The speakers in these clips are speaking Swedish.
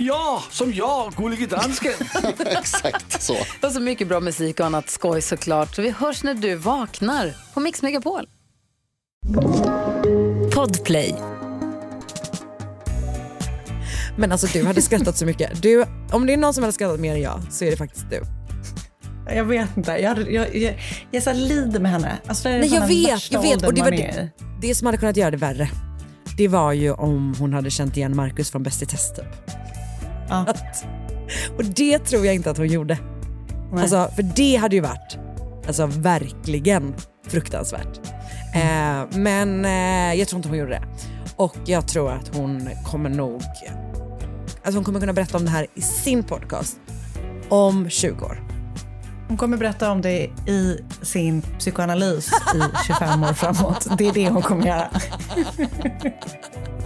Ja, som jag, Gullige Dansken. Exakt så. Och så mycket bra musik och annat skoj såklart. Så vi hörs när du vaknar på Mix Megapol. Podplay. Men alltså du hade skrattat så mycket. Du, om det är någon som hade skrattat mer än jag så är det faktiskt du. Jag vet inte. Jag, jag, jag, jag så lider med henne. Alltså, det är Nej jag vet, jag vet. Och det, var det, det som hade kunnat göra det värre, det var ju om hon hade känt igen Markus från Bäst i test typ. Ja. Att, och det tror jag inte att hon gjorde. Alltså, för det hade ju varit alltså, verkligen fruktansvärt. Eh, men eh, jag tror inte hon gjorde det. Och jag tror att hon kommer nog alltså hon kommer kunna berätta om det här i sin podcast om 20 år. Hon kommer berätta om det i sin psykoanalys i 25 år framåt. Det är det hon kommer göra.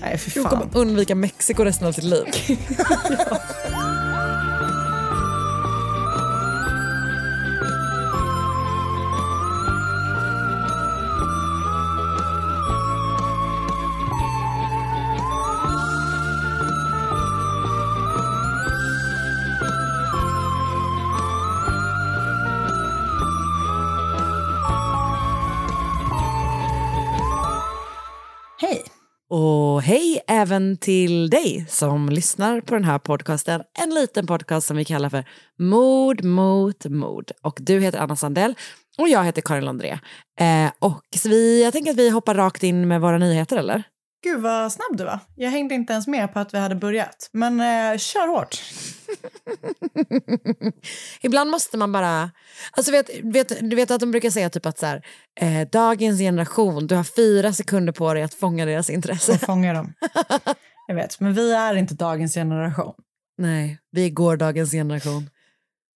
Nej, fy fan. kommer undvika Mexiko resten av sitt liv. Hej. Och hej även till dig som lyssnar på den här podcasten. En liten podcast som vi kallar för Mod mot mod. Och du heter Anna Sandell och jag heter Karin Landré. Eh, och så vi, jag tänker att vi hoppar rakt in med våra nyheter eller? Gud vad snabb du var. Jag hängde inte ens med på att vi hade börjat. Men eh, kör hårt. Ibland måste man bara... Alltså vet, vet, du vet att de brukar säga typ att så här, eh, dagens generation, du har fyra sekunder på dig att fånga deras intresse. Och fånga dem. Jag vet, men vi är inte dagens generation. Nej, vi är gårdagens generation.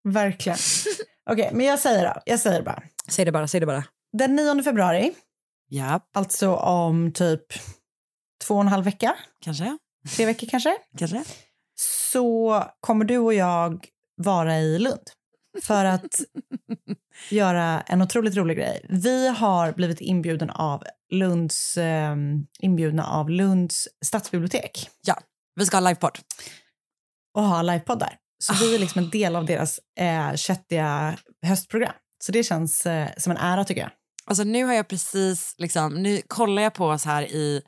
Verkligen. Okej, men jag säger då. Jag säger bara. Säg det bara, säg det bara. Den 9 februari, Ja, alltså om typ två och en halv vecka, kanske. tre veckor kanske, Kanske. så kommer du och jag vara i Lund för att göra en otroligt rolig grej. Vi har blivit inbjuden av Lunds, eh, inbjudna av Lunds stadsbibliotek Ja, vi ska ha livepodd. och ha livepodd där. Så vi är liksom en del av deras eh, köttiga höstprogram. Så det känns eh, som en ära tycker jag. Alltså nu har jag precis, liksom, nu kollar jag på oss här i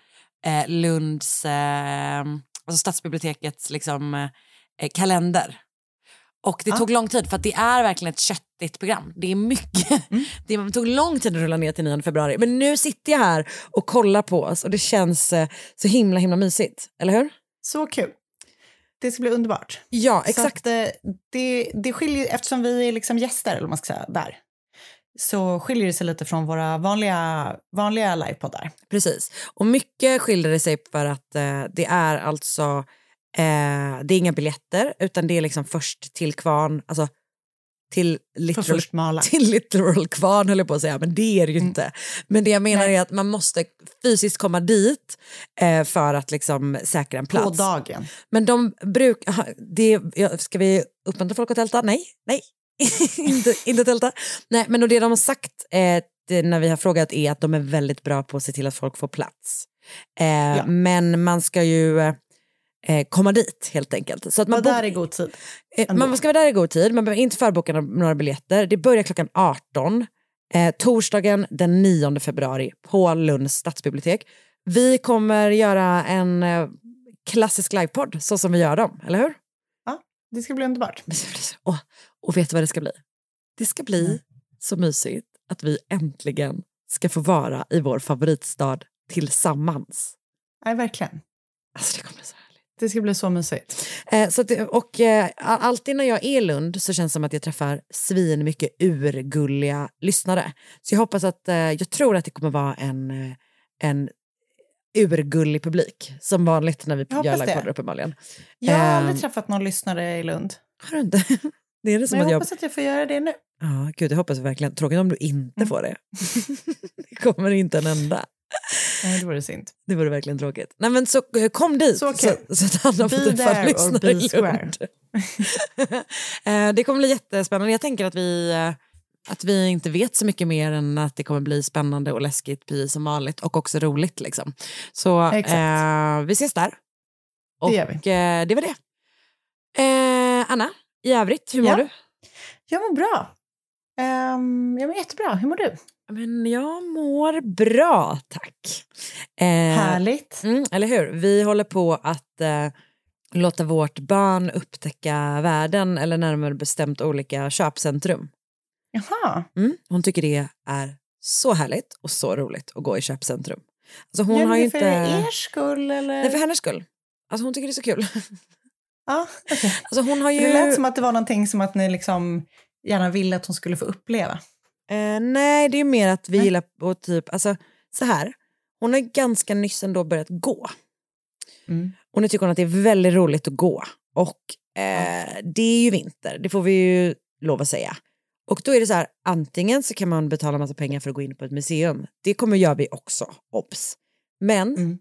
eh, Lunds, eh, alltså stadsbibliotekets liksom, eh, kalender. Och det Ja. tog lång tid för att det är verkligen ett köttigt program. Det är mycket. Det tog lång tid att rulla ner till 9 februari. Men nu sitter jag här och kollar på oss och det känns eh, så himla himla mysigt. Eller hur? Så kul. Det ska bli underbart. Ja, exakt. att, eh, det, det skiljer, eftersom vi är liksom gäster, eller vad man ska säga, där, så skiljer det sig lite från våra vanliga, vanliga livepoddar. Precis. Och mycket skiljer det sig för att eh, det är alltså, eh, det är inga biljetter utan det är liksom först till kvarn, alltså till literal, till literal kvarn höll jag på att säga, men det är det ju inte. Men det jag menar Nej. är att man måste fysiskt komma dit eh, för att liksom säkra en På plats. dagen. Men de brukar, det, ska vi uppmuntra folk att tälta? Nej, nej, inte, inte tälta. Nej, men och det de har sagt eh, när vi har frågat är att de är väldigt bra på att se till att folk får plats. Eh, Men man ska ju eh, komma dit helt enkelt. Så att man Var där i god tid. Eh. Man ska vara där i god tid, man behöver inte förboka några, några biljetter. Det börjar klockan 18, eh, torsdagen den 9 februari på Lunds stadsbibliotek. Vi kommer göra en eh, klassisk livepodd så som vi gör dem, eller hur? Det ska bli underbart. Och, och vet du vad det ska bli? Det ska bli Nej. så mysigt att vi äntligen ska få vara i vår favoritstad tillsammans. Nej, verkligen. Alltså det kommer bli så härligt. Det ska bli så mysigt. Eh, så det- och eh, alltid när jag är i Lund så känns det som att jag träffar svin mycket urgulliga lyssnare. Så jag hoppas att, eh, jag tror att det kommer vara en, eh, en urgullig publik. Som vanligt när vi Jag gör det. livepoddar uppenbarligen. Jag har Ehm. aldrig träffat någon lyssnare i Lund. Har du inte? Det är det som Men jag att jag... hoppas att jag får göra det nu. Ja, gud, jag hoppas verkligen. Tråkigt om du inte Mm. får det. det kommer inte en enda. Nej, det vore synd. Det vore verkligen tråkigt. Nej men så eh, kom dit Så okej. så, så att alla får träffa lyssnare i. Lund. Eh, det kommer bli jättespännande. Jag tänker att vi, eh, att vi inte vet så mycket mer än att det kommer bli spännande och läskigt precis som vanligt och också roligt. Liksom. Så eh, vi ses där. Och Det gör vi. eh, det var det. Eh, Anna, i övrigt, hur mår Ja. du? Jag mår bra. Um, jag mår jättebra. Hur mår du? Men jag mår bra, tack. Eh, Härligt. Mm, eller hur? Vi håller på att eh, låta vårt barn upptäcka världen eller närmare bestämt olika köpcentrum. Jaha. Mm. Hon tycker det är så härligt och så roligt att gå i köpcentrum. Alltså hon Gör har inte... för er skull eller? Nej, för hennes skull. Alltså hon tycker det är så kul. Ja. Alltså hon har ju... Det lät som att det var någonting som att ni liksom gärna ville att hon skulle få uppleva. Eh, nej, det är mer att vi Nej. gillar att typ, alltså så här, hon har ganska nyss ändå börjat gå. Mm. Och nu tycker hon att det är väldigt roligt att gå. Och eh, det är ju vinter, det får vi ju lov att säga. Och då är det så här, antingen så kan man betala massa pengar för att gå in på ett museum. Det kommer gör vi också, obs. Men Mm.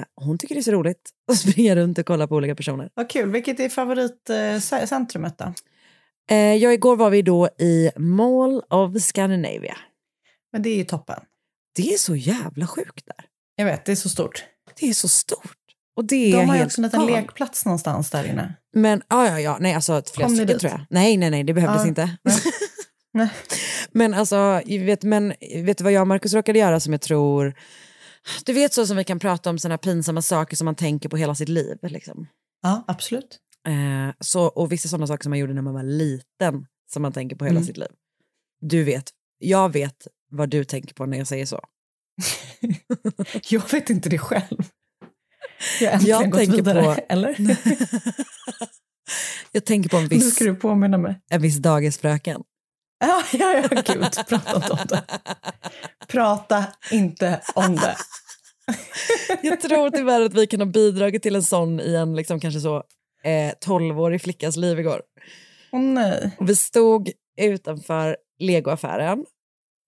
eh, hon tycker det är så roligt att springa runt och kolla på olika personer. Vad kul. Vilket är favoritcentrumet då? Eh, jag igår var vi då i Mall of Scandinavia. Men det är ju toppen. Det är så jävla sjukt där. Jag vet, det är så stort. Det är så stort. Och det De har ju också en liten lekplats någonstans där inne. Men ja, ja, ja, nej alltså ett flera stycken tror jag. Nej, nej, nej, det behövdes Ja, inte. nej. Nej. men alltså, vet, men vet du vad jag och Markus råkade göra som jag tror, du vet så som vi kan prata om sådana pinsamma saker som man tänker på hela sitt liv. Liksom. Ja, absolut. Eh, så, och vissa sådana saker som man gjorde när man var liten som man tänker på hela Mm. sitt liv. Du vet, jag vet vad du tänker på när jag säger så. Jag vet inte det själv. Jag har Jag gått tänker vidare, på- eller? jag tänker på en Nu viss, ska du påminna mig. en viss dagisfröken. Ja, ja, ja, gud. Prata inte om det. Prata inte om det. Jag tror tyvärr att vi kan ha bidragit till en sån i en liksom kanske så eh, 12-årig flickas liv igår. Åh nej. Och vi stod utanför legoaffären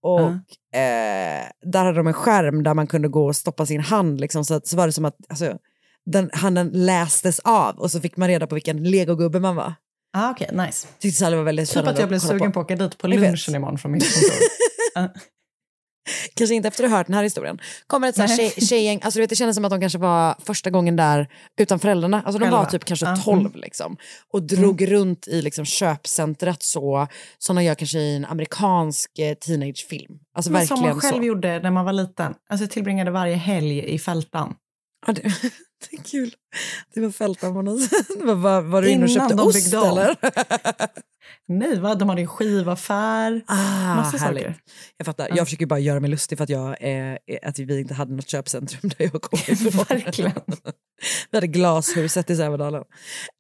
och eh, där hade de en skärm där man kunde gå och stoppa sin hand. Liksom, så, att, så var det som att alltså, den, handen lästes av och så fick man reda på vilken legogubbe man var. Ah, Okej, nice. Tyckte det var väldigt Typ att jag blev sugen på. att åka dit på lunchen imorgon från mitt kontor. Kanske inte efter att ha hört den här historien. Kommer ett så här tjej, tjejgäng, alltså du vet, det kändes som att de kanske var första gången där utan föräldrarna. Alltså de Själva. var typ kanske Ja, 12 mm. liksom. Och drog runt i liksom köpcentret så, som de gör kanske i en amerikansk eh, teenagefilm. Alltså Men som man själv så. gjorde när man var liten. Alltså tillbringade varje helg i fältan. Ja, det, det är kul. Det var sätt. Var, var, var du inne och köpte ost eller? Nej, va? de hade en skivaffär. Ah, Massa härligt. saker. Jag fattar. Ja. Jag försöker bara göra mig lustig för att, jag, eh, att vi inte hade något köpcentrum där jag kom ifrån. Verkligen. Vi hade glashuset i Sävedalen.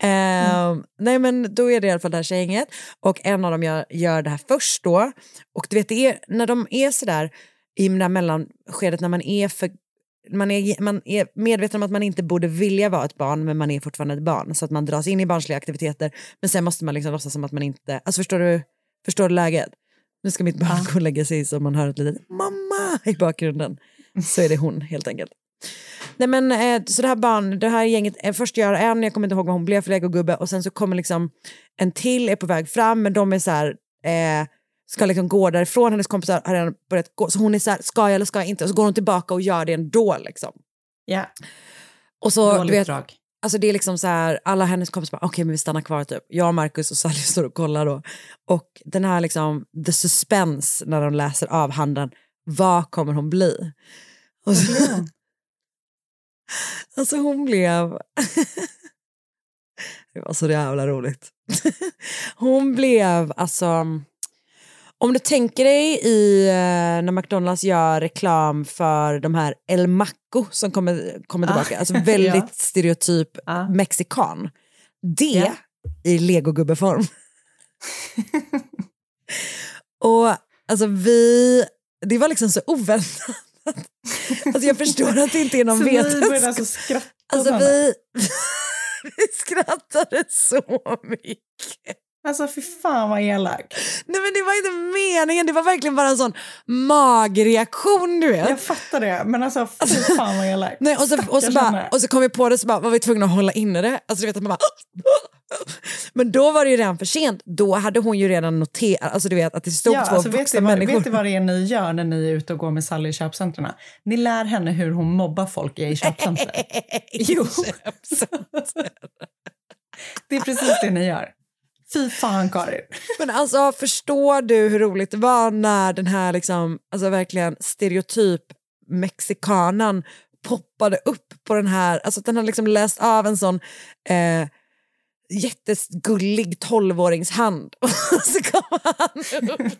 Eh, Nej men då är det i alla fall det här tjejgänget och en av dem gör, gör det här först då. Och du vet, det är, när de är sådär i det här mellanskedet när man är för man är, man är medveten om att man inte borde vilja vara ett barn men man är fortfarande ett barn så att man dras in i barnsliga aktiviteter men sen måste man liksom låtsas som att man inte, alltså förstår du, förstår du läget? Nu ska mitt barn Ja. gå och lägga sig så man hör ett litet mamma i bakgrunden. Så är det hon helt enkelt. Nej men eh, så det här barn, det här gänget, eh, först gör en, jag kommer inte ihåg vad hon blev för legogubbe och sen så kommer liksom en till är på väg fram men de är så här, eh, ska liksom gå därifrån, hennes kompisar har redan börjat gå så hon är så här, ska jag eller ska jag inte? Och så går hon tillbaka och gör det ändå liksom. Ja, Och så, du vet, drag. Alltså det är liksom så här, alla hennes kompisar bara, okej men vi stannar kvar typ. Jag, Marcus och Sally står och kollar då. Och den här liksom, the suspense när de läser av handen, vad kommer hon bli? Och så, alltså hon blev, det var så jävla roligt. hon blev alltså, Om du tänker dig i eh, när McDonalds gör reklam för de här El Maco som kommer, kommer tillbaka, alltså väldigt Ja. stereotyp Ja. mexikan. Det Ja. i legogubbeform. Och alltså vi, det var liksom så oväntat. Alltså jag förstår att det inte är någon Så vi började vetenskap. alltså skratta Alltså åt henne. vi, vi skrattade så mycket. Alltså fy fan vad elak. Nej men det var inte meningen, det var verkligen bara en sån magreaktion du vet. Jag fattar det, men alltså fy fan vad elak. Nej, och, så, och, så bara, och så kom vi på det så bara, var vi tvungna att hålla inne det. Alltså, du vet, att man bara, men då var det ju redan för sent. Då hade hon ju redan noterat alltså, du vet, att det stod Ja, två alltså, vet, vuxna människor. vet du vad det är ni gör när ni är ute och går med Sally i köpcentren? Ni lär henne hur hon mobbar folk i köpcentret. Jo. Det är precis det ni gör. Fy fan Karin. Men alltså förstår du hur roligt det var när den här liksom, alltså verkligen stereotyp mexikanen poppade upp på den här, alltså att den hade liksom läst av en sån eh, jättegullig tolvåringshand så kommer han upp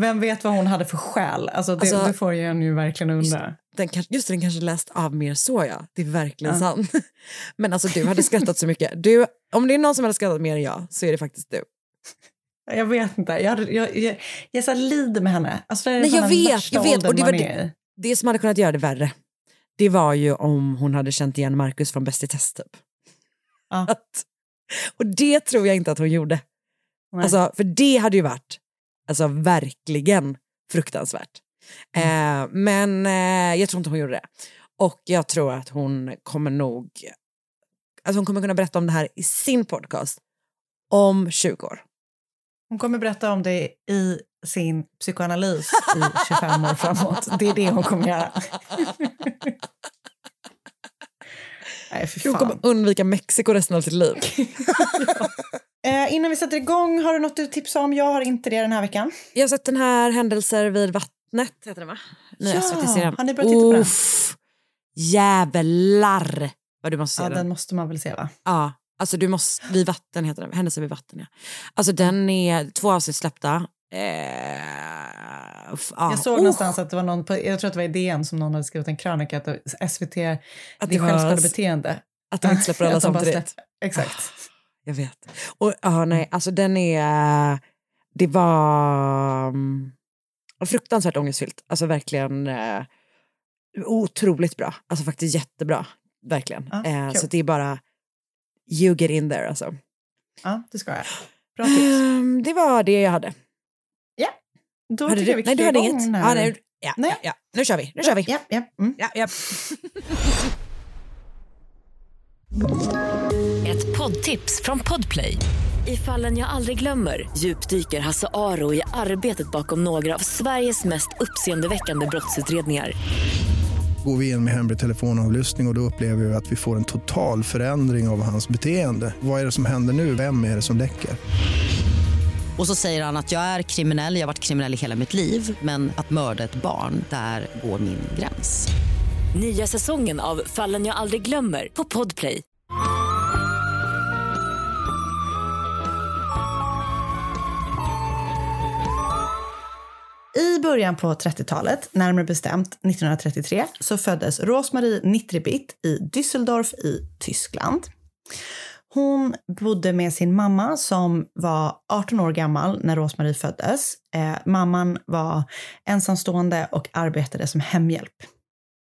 Vem vet vad hon hade för själ? Alltså det, Alltså- det får en ju verkligen undra. den, just den kanske läst av mer så ja, det är verkligen sant. Men alltså du hade skrattat så mycket. Du, om det är någon som hade skrattat mer än jag så är det faktiskt du. Jag vet inte. Jag, hade- jag, jag, jag så lider med henne. Alltså det är Nej, jag vet, jag vet, och det var det-. Det som hade kunnat göra det värre, det var ju om hon hade känt igen Markus från Bäst i test typ. Ja. Att, och det tror jag inte att hon gjorde. Nej. Alltså, för det hade ju varit alltså, verkligen fruktansvärt. Mm. Eh, men eh, jag tror inte hon gjorde det. Och jag tror att hon kommer nog, alltså hon kommer kunna berätta om det här i sin podcast om 20 år. Hon kommer berätta om det i sin psykoanalys i 25 år framåt. Det är det hon kommer göra. Nej, Hon kommer undvika Mexiko resten av sitt liv. Eh, innan vi sätter igång, har du något du tipsar om? Jag har inte det den här veckan. Jag har sett den här Händelser vid vattnet, heter den va? Nya Ja, SVT-serien. har ni börjat titta på den? Jävlar vad du måste se Ja, den. den måste man väl se va? Ja, alltså du måste, vid vatten heter den, Händelser vid vatten ja. Alltså den är, två avsnitt släppta. Eh, ja. Jag såg Oh, någonstans att det var någon, på, jag tror att det var i DN som någon hade skrivit en krönika att SVT, att är det var, självskadebeteende. att de inte släpper alla samtidigt. släpper- Exakt. Jag vet. Och ja, nej, alltså den är, det var mm, fruktansvärt ångestfyllt. Alltså verkligen eh, otroligt bra. Alltså faktiskt jättebra. Verkligen. Eh, kul. så det är bara, you get in there alltså. Ja, det ska jag. Bra tips. Ehm, det var det jag hade. Då hade tycker jag du? vi Nej, du hade inget? Ja, nej, ja, Nej. ja, ja, nu kör vi. Nu kör vi. Ja, ja, mm. Ja, ja. Ett poddtips från Podplay. I fallen jag aldrig glömmer djupdyker Hasse Aro i arbetet bakom några av Sveriges mest uppseendeväckande brottsutredningar. Går vi in med hemlig telefonavlyssning och, och då upplever vi att vi får en total förändring av hans beteende. Vad är det som händer nu? Vem är det som läcker? Och så säger han att jag är kriminell, jag har varit kriminell i hela mitt liv men att mörda ett barn, där går min gräns. Nya säsongen av Fallen jag aldrig glömmer på Podplay. I början på 30-talet, närmare bestämt 1933, så föddes Rosmarie Nitribit i Düsseldorf i Tyskland. Hon bodde med sin mamma som var 18 år gammal när Rosmarie föddes. Eh, mamman var ensamstående och arbetade som hemhjälp.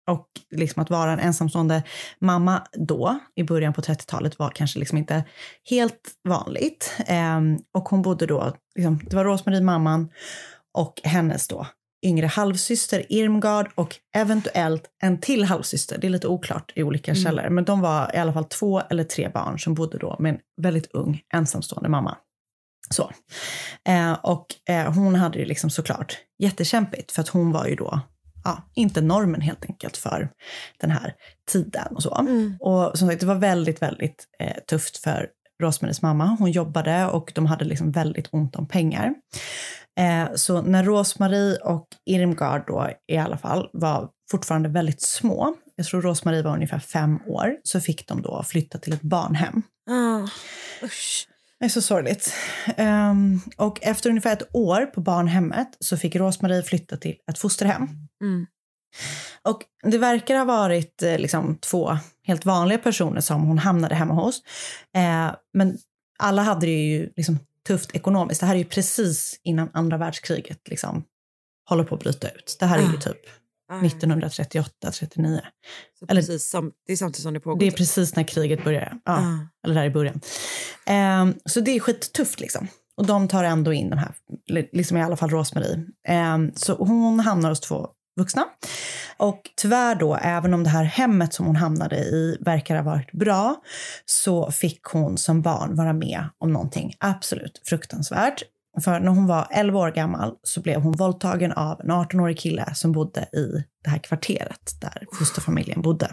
Och liksom att vara en ensamstående mamma då, i början på 30-talet, var kanske liksom inte helt vanligt. Eh, och hon bodde då, liksom, det var Rosmarie, mamman, och hennes då yngre halvsyster Irmgard och eventuellt en till halvsyster. Det är lite oklart i olika källor, men de var i alla fall två eller tre barn som bodde då med en väldigt ung ensamstående mamma. Så. Eh, och eh, hon hade ju liksom såklart jättekämpigt för att hon var ju då ja, inte normen helt enkelt för den här tiden och så. Och som sagt, det var väldigt, väldigt eh, tufft för Rosmaries mamma. Hon jobbade och de hade liksom väldigt ont om pengar. Eh, så när Rosmarie och Irmgard då i alla fall var fortfarande väldigt små, jag tror Rosmarie var ungefär fem år, så fick de då flytta till ett barnhem. Usch. Det är så sorgligt. Ehm, och efter ungefär ett år på barnhemmet så fick Rosmarie flytta till ett fosterhem. Mm. Och det verkar ha varit eh, liksom, två helt vanliga personer som hon hamnade hemma hos. Eh, men alla hade det ju liksom, tufft ekonomiskt. Det här är ju precis innan andra världskriget liksom, håller på att bryta ut. Det här är ju Ah. typ Ah. 1938, 39. Så Eller- precis sam, det är samtidigt som det pågår. Det är typ. precis när kriget börjar. Ja. Ah. Eller där i början. Ehm, så det är skittufft liksom. Och de tar ändå in de här, li- liksom i alla fall Rosmarie. Ehm, så hon hamnar hos två vuxna. Och tyvärr då, även om det här hemmet som hon hamnade i verkar ha varit bra, så fick hon som barn vara med om någonting absolut fruktansvärt. För när hon var 11 år gammal så blev hon våldtagen av en 18-årig kille som bodde i det här kvarteret där fosterfamiljen bodde.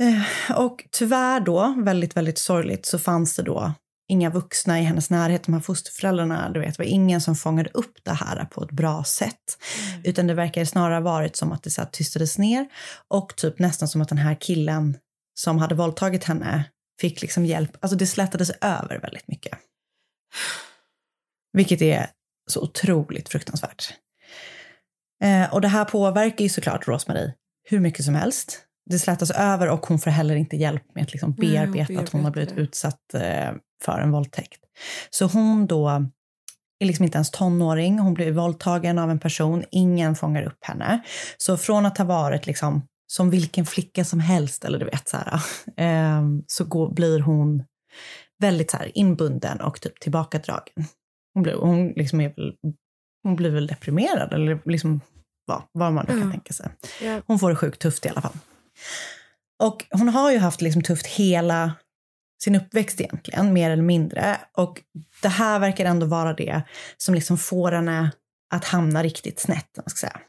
Eh, och tyvärr då, väldigt, väldigt sorgligt, så fanns det då inga vuxna i hennes närhet, de här fosterföräldrarna, du vet, var ingen som fångade upp det här på ett bra sätt. Utan det verkar snarare varit som att det så tystades ner och typ nästan som att den här killen som hade våldtagit henne fick liksom hjälp. Alltså det slätades över väldigt mycket. Vilket är så otroligt fruktansvärt. Eh, och det här påverkar ju såklart Rosemarie hur mycket som helst. Det slätas över och hon får heller inte hjälp med att liksom Nej, hon bearbeta att hon har blivit utsatt eh, för en våldtäkt. Så hon då är liksom inte ens tonåring, hon blir våldtagen av en person, ingen fångar upp henne. Så från att ha varit liksom som vilken flicka som helst, eller du vet så här, eh, så går, blir hon väldigt så här inbunden och typ tillbakadragen. Hon blir, hon liksom är väl, hon blir väl deprimerad eller liksom vad, vad man nu kan Ja. tänka sig. Ja. Hon får det sjukt tufft i alla fall. Och hon har ju haft liksom tufft hela sin uppväxt egentligen, mer eller mindre. Och det här verkar ändå vara det som liksom får henne att hamna riktigt snett, man ska säga.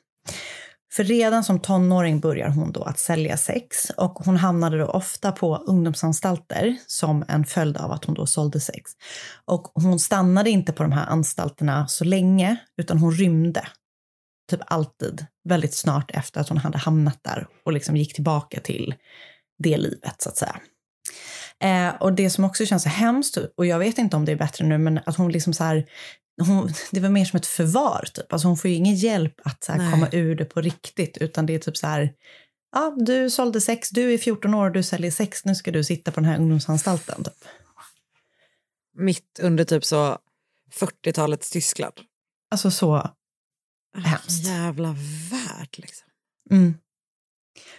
För redan som tonåring börjar hon då att sälja sex och hon hamnade då ofta på ungdomsanstalter som en följd av att hon då sålde sex. Och hon stannade inte på de här anstalterna så länge, utan hon rymde. Typ alltid, väldigt snart efter att hon hade hamnat där och liksom gick tillbaka till det livet så att säga. Eh, och det som också känns så hemskt, och jag vet inte om det är bättre nu, men att hon liksom så här, hon, det var mer som ett förvar typ. Alltså hon får ju ingen hjälp att så här, komma ur det på riktigt, utan det är typ så här, ja, du sålde sex, du är 14 år och du säljer sex, nu ska du sitta på den här ungdomsanstalten. Typ. Mitt under typ så 40-talets Tyskland. Alltså så, Hemskt. Jävla värld liksom. mm.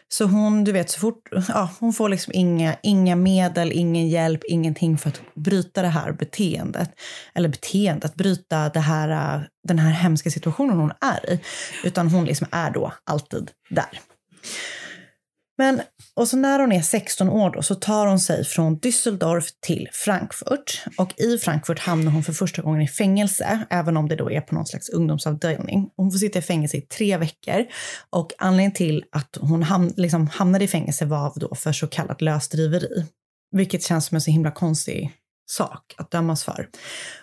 Så hon, du vet, så fort, ja, hon får liksom inga, inga medel, ingen hjälp, ingenting för att bryta det här beteendet. Eller beteendet, bryta det här, den här hemska situationen hon är i. Utan hon liksom är då alltid där. Men, och så när hon är 16 år då, så tar hon sig från Düsseldorf till Frankfurt. Och i Frankfurt hamnar hon för första gången i fängelse, även om det då är på någon slags ungdomsavdelning. Hon får sitta i fängelse i tre veckor. Och anledningen till att hon ham liksom hamnade i fängelse var då för så kallat lösdriveri. Vilket känns som en så himla konstig sak att dömas för.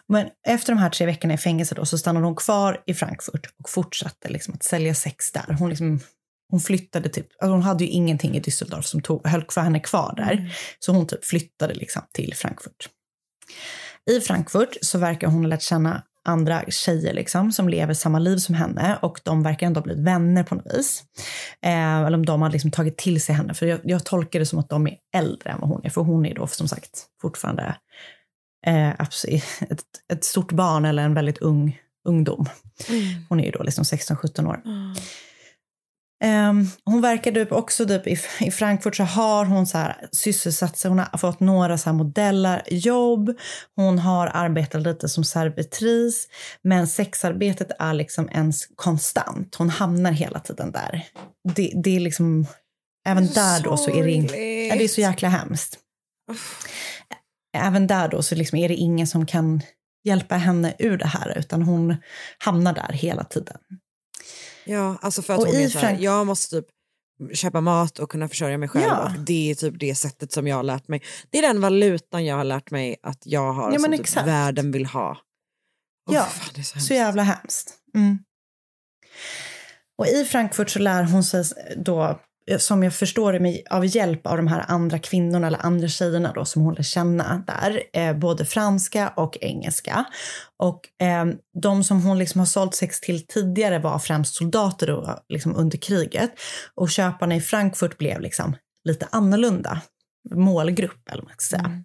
Men efter de här tre veckorna i fängelse då, så stannade hon kvar i Frankfurt och fortsatte liksom att sälja sex där. Hon, liksom, hon flyttade typ, alltså hon hade ju ingenting i Düsseldorf som tog, höll för henne kvar där. Så hon typ flyttade liksom till Frankfurt. I Frankfurt så verkar hon ha lärt känna andra tjejer liksom, som lever samma liv som henne och de verkar ändå ha blivit vänner på något vis. Eh, eller om de har liksom tagit till sig henne, för jag, jag tolkar det som att de är äldre än vad hon är, för hon är då som sagt fortfarande eh, ett, ett stort barn eller en väldigt ung ungdom. Hon är ju då liksom 16-17 år. Ehm, hon verkar typ också typ i, i Frankfurt så har hon så här sysselsatt sig, hon har fått några så här modellarjobb, hon har arbetat lite som servitris, men sexarbetet är liksom ens konstant. Hon hamnar hela tiden där. Det, det är liksom, även där då så är det, in, ja, det är så jäkla hemskt. Även där då så liksom är det ingen som kan hjälpa henne ur det här, utan hon hamnar där hela tiden. Ja, alltså för att Och hon är så här, jag måste typ köpa mat och kunna försörja mig själv Ja. och det är typ det sättet som jag har lärt mig. Det är den valutan jag har lärt mig att jag har Ja, som typ världen vill ha. Åh, Ja, fan, det är så Så jävla hemskt. Mm. Och i Frankfurt så lär hon sig då som jag förstår det med, av hjälp av de här andra kvinnorna eller andra tjejerna då som hon lär känna där, eh, både franska och engelska. Och eh, de som hon liksom har sålt sex till tidigare var främst soldater då, liksom under kriget. Och köparna i Frankfurt blev liksom lite annorlunda målgrupp, eller vad man ska säga.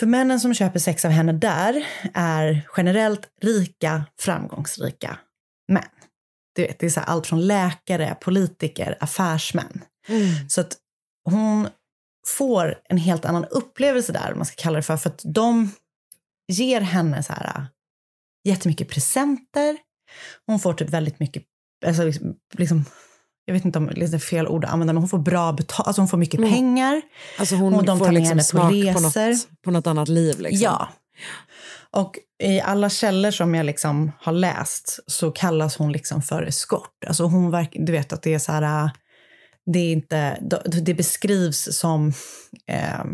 För männen som köper sex av henne där är generellt rika, framgångsrika. Du vet, det är så allt från läkare, politiker, affärsmän. Så att hon får en helt annan upplevelse där, om man ska kalla det för, för att de ger henne så här, äh, jättemycket presenter. Hon får typ väldigt mycket, alltså liksom, liksom jag vet inte om det är fel ord att använda, men hon får bra betalt, alltså hon får mycket Mm. pengar. Alltså hon Och de får tar med liksom henne på smak på resor. något, på något annat liv. Liksom. Ja. Och i alla källor som jag liksom har läst så kallas hon liksom för eskort. Alltså hon verk, du vet att det är så här, äh, det är inte, det beskrivs som eh,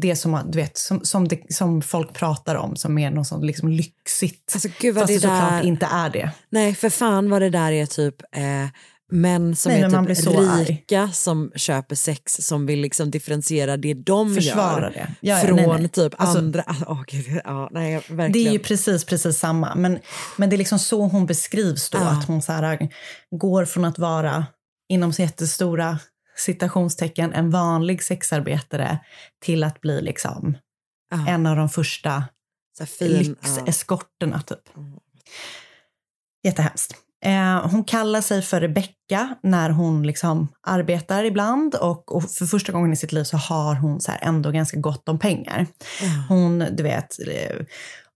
det som, du vet, som, som, det, som folk pratar om som är något sånt liksom lyxigt. Alltså, gud vad Fast det det där- såklart inte är det. Nej, för fan vad det där är typ eh, män som Nej, är typ så arg. rika som köper sex som vill liksom differentiera det de Försvara gör det. Ja, ja, från nej, nej. typ Alltså- andra. Åh, gud, ja, nej, verkligen. Det är ju precis, precis samma. Men, men det är liksom så hon beskrivs då. Ja. Att hon så här, går från att vara, inom så jättestora citationstecken, en vanlig sexarbetare till att bli liksom Ja. en av de första ja. lyxeskorterna. Typ. Jättehemskt. Eh, hon kallar sig för Rebecka när hon liksom arbetar ibland och, och för första gången i sitt liv så har hon så här ändå ganska gott om pengar. Hon, du vet, eh,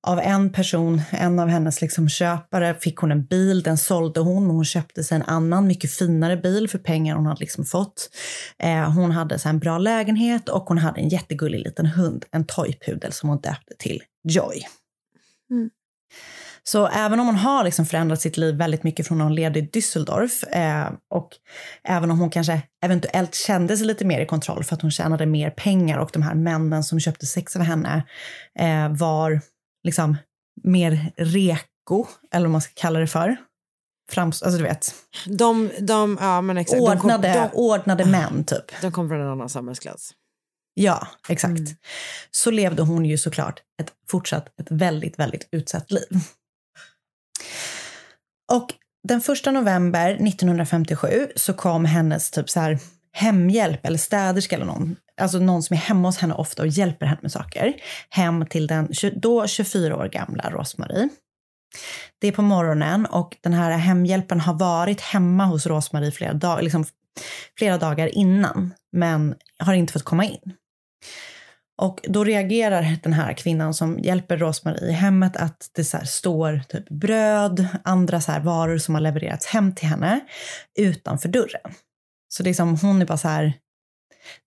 av en person, en av hennes liksom köpare, fick hon en bil. Den sålde hon och hon köpte sig en annan, mycket finare bil för pengar hon hade liksom fått. Eh, hon hade så en bra lägenhet och hon hade en jättegullig liten hund, en toypudel som hon döpte till Joy. Så även om hon har liksom förändrat sitt liv väldigt mycket från när hon levde i Düsseldorf eh, och även om hon kanske eventuellt kände sig lite mer i kontroll för att hon tjänade mer pengar och de här männen som köpte sex av henne eh, var liksom mer reko, eller vad man ska kalla det för. Frams, alltså du vet, De, de, ja, men exakt. De kom- ordnade, de, ordnade män typ. de kom från en annan samhällsklass. Ja, exakt. Mm. Så levde hon ju såklart ett fortsatt ett väldigt, väldigt utsatt liv. Och den första november 1957 så kom hennes typ så här hemhjälp eller städerska eller någon, alltså någon som är hemma hos henne ofta och hjälper henne med saker, hem till den då 24 år gamla Rosmarie. Det är på morgonen och den här hemhjälpen har varit hemma hos Rosmarie flera, dag, liksom flera dagar innan, men har inte fått komma in. Och då reagerar den här kvinnan som hjälper Rosmarie i hemmet att det så står typ bröd, andra så varor som har levererats hem till henne utanför dörren. Så det är som, hon är bara så här,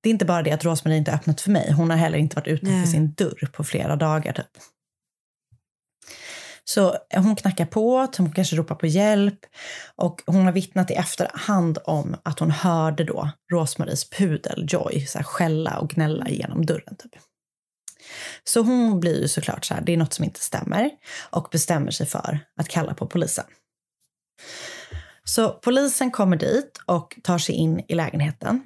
det är inte bara det att Rosmarie inte öppnat för mig, hon har heller inte varit utanför Nej. sin dörr på flera dagar typ. Så hon knackar på, hon kanske ropar på hjälp och hon har vittnat i efterhand om att hon hörde då Rosmaries pudel Joy så här, skälla och gnälla genom dörren. Typ. Så hon blir ju såklart så här, det är något som inte stämmer och bestämmer sig för att kalla på polisen. Så polisen kommer dit och tar sig in i lägenheten.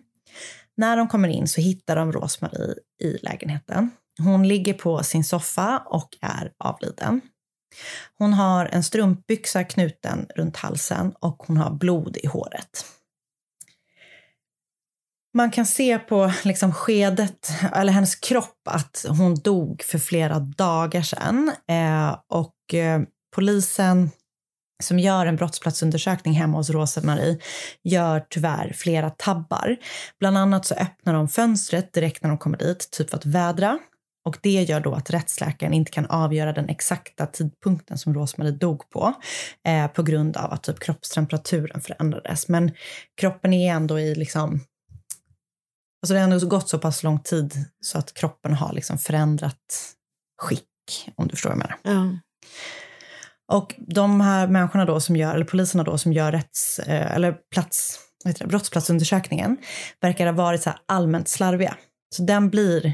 När de kommer in så hittar de Rosmarie i lägenheten. Hon ligger på sin soffa och är avliden. Hon har en strumpbyxa knuten runt halsen och hon har blod i håret. Man kan se på liksom skedet, eller hennes kropp, att hon dog för flera dagar sedan. Eh, och eh, polisen som gör en brottsplatsundersökning hemma hos Rosa-Marie gör tyvärr flera tabbar. Bland annat så öppnar de fönstret direkt när de kommer dit, typ för att vädra. Och det gör då att rättsläkaren inte kan avgöra den exakta tidpunkten som Rosmarie dog på eh, på grund av att typ kroppstemperaturen förändrades. Men kroppen är ändå i liksom... Alltså det har ändå gått så pass lång tid så att kroppen har liksom förändrat skick, om du förstår vad jag menar. Ja. Och de här människorna då som gör, eller poliserna då som gör rätts, eh, eller plats, vad heter det, brottsplatsundersökningen verkar ha varit så allmänt slarviga. Så den blir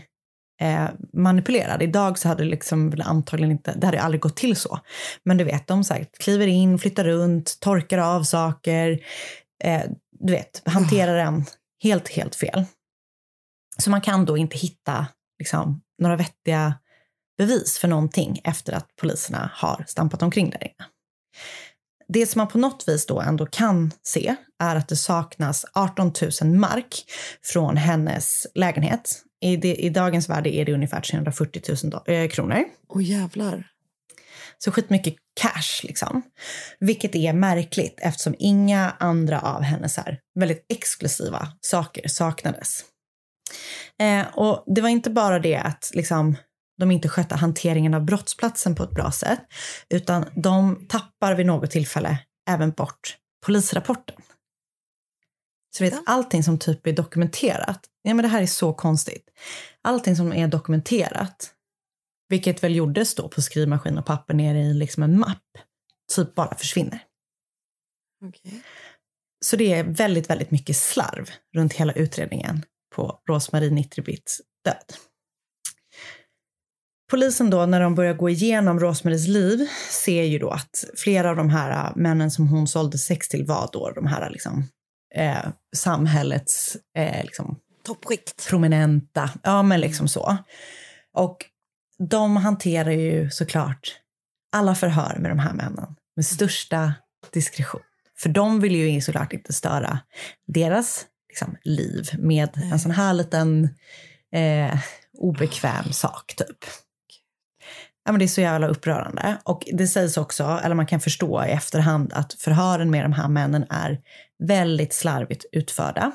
eh, manipulerad. Idag så hade det liksom antagligen inte, det hade aldrig gått till så. Men du vet, de så här, kliver in, flyttar runt, torkar av saker, eh, du vet, hanterar den helt, helt fel. Så man kan då inte hitta liksom, några vettiga bevis för någonting efter att poliserna har stampat omkring där inne. Det som man på något vis då ändå kan se är att det saknas 18 000 mark från hennes lägenhet. I, det, i dagens värde är det ungefär 340 000 do- eh, kronor. Åh jävlar. Så skitmycket cash liksom. Vilket är märkligt eftersom inga andra av hennes här väldigt exklusiva saker saknades. Eh, och det var inte bara det att liksom, de inte skötte hanteringen av brottsplatsen på ett bra sätt, utan de tappar vid något tillfälle även bort polisrapporten. Så vet, allting som typ är dokumenterat, ja men det här är så konstigt. Allting som är dokumenterat, vilket väl gjordes då på skrivmaskin och papper nere i liksom en mapp, typ bara försvinner. Så det är väldigt, väldigt mycket slarv runt hela utredningen på Rosmarie Nitribits död. Polisen då, när de börjar gå igenom Rosmaries liv, ser ju då att flera av de här äh, männen som hon sålde sex till var då de här liksom, eh, samhällets eh, liksom, Toppskikt. prominenta, ja men liksom så. Och de hanterar ju såklart alla förhör med de här männen med största diskretion. För de vill ju såklart inte störa deras liksom, liv med en sån här liten eh, obekväm sak typ. Ja, men det är så jävla upprörande. Och det sägs också, eller man kan förstå i efterhand, att förhören med de här männen är väldigt slarvigt utförda.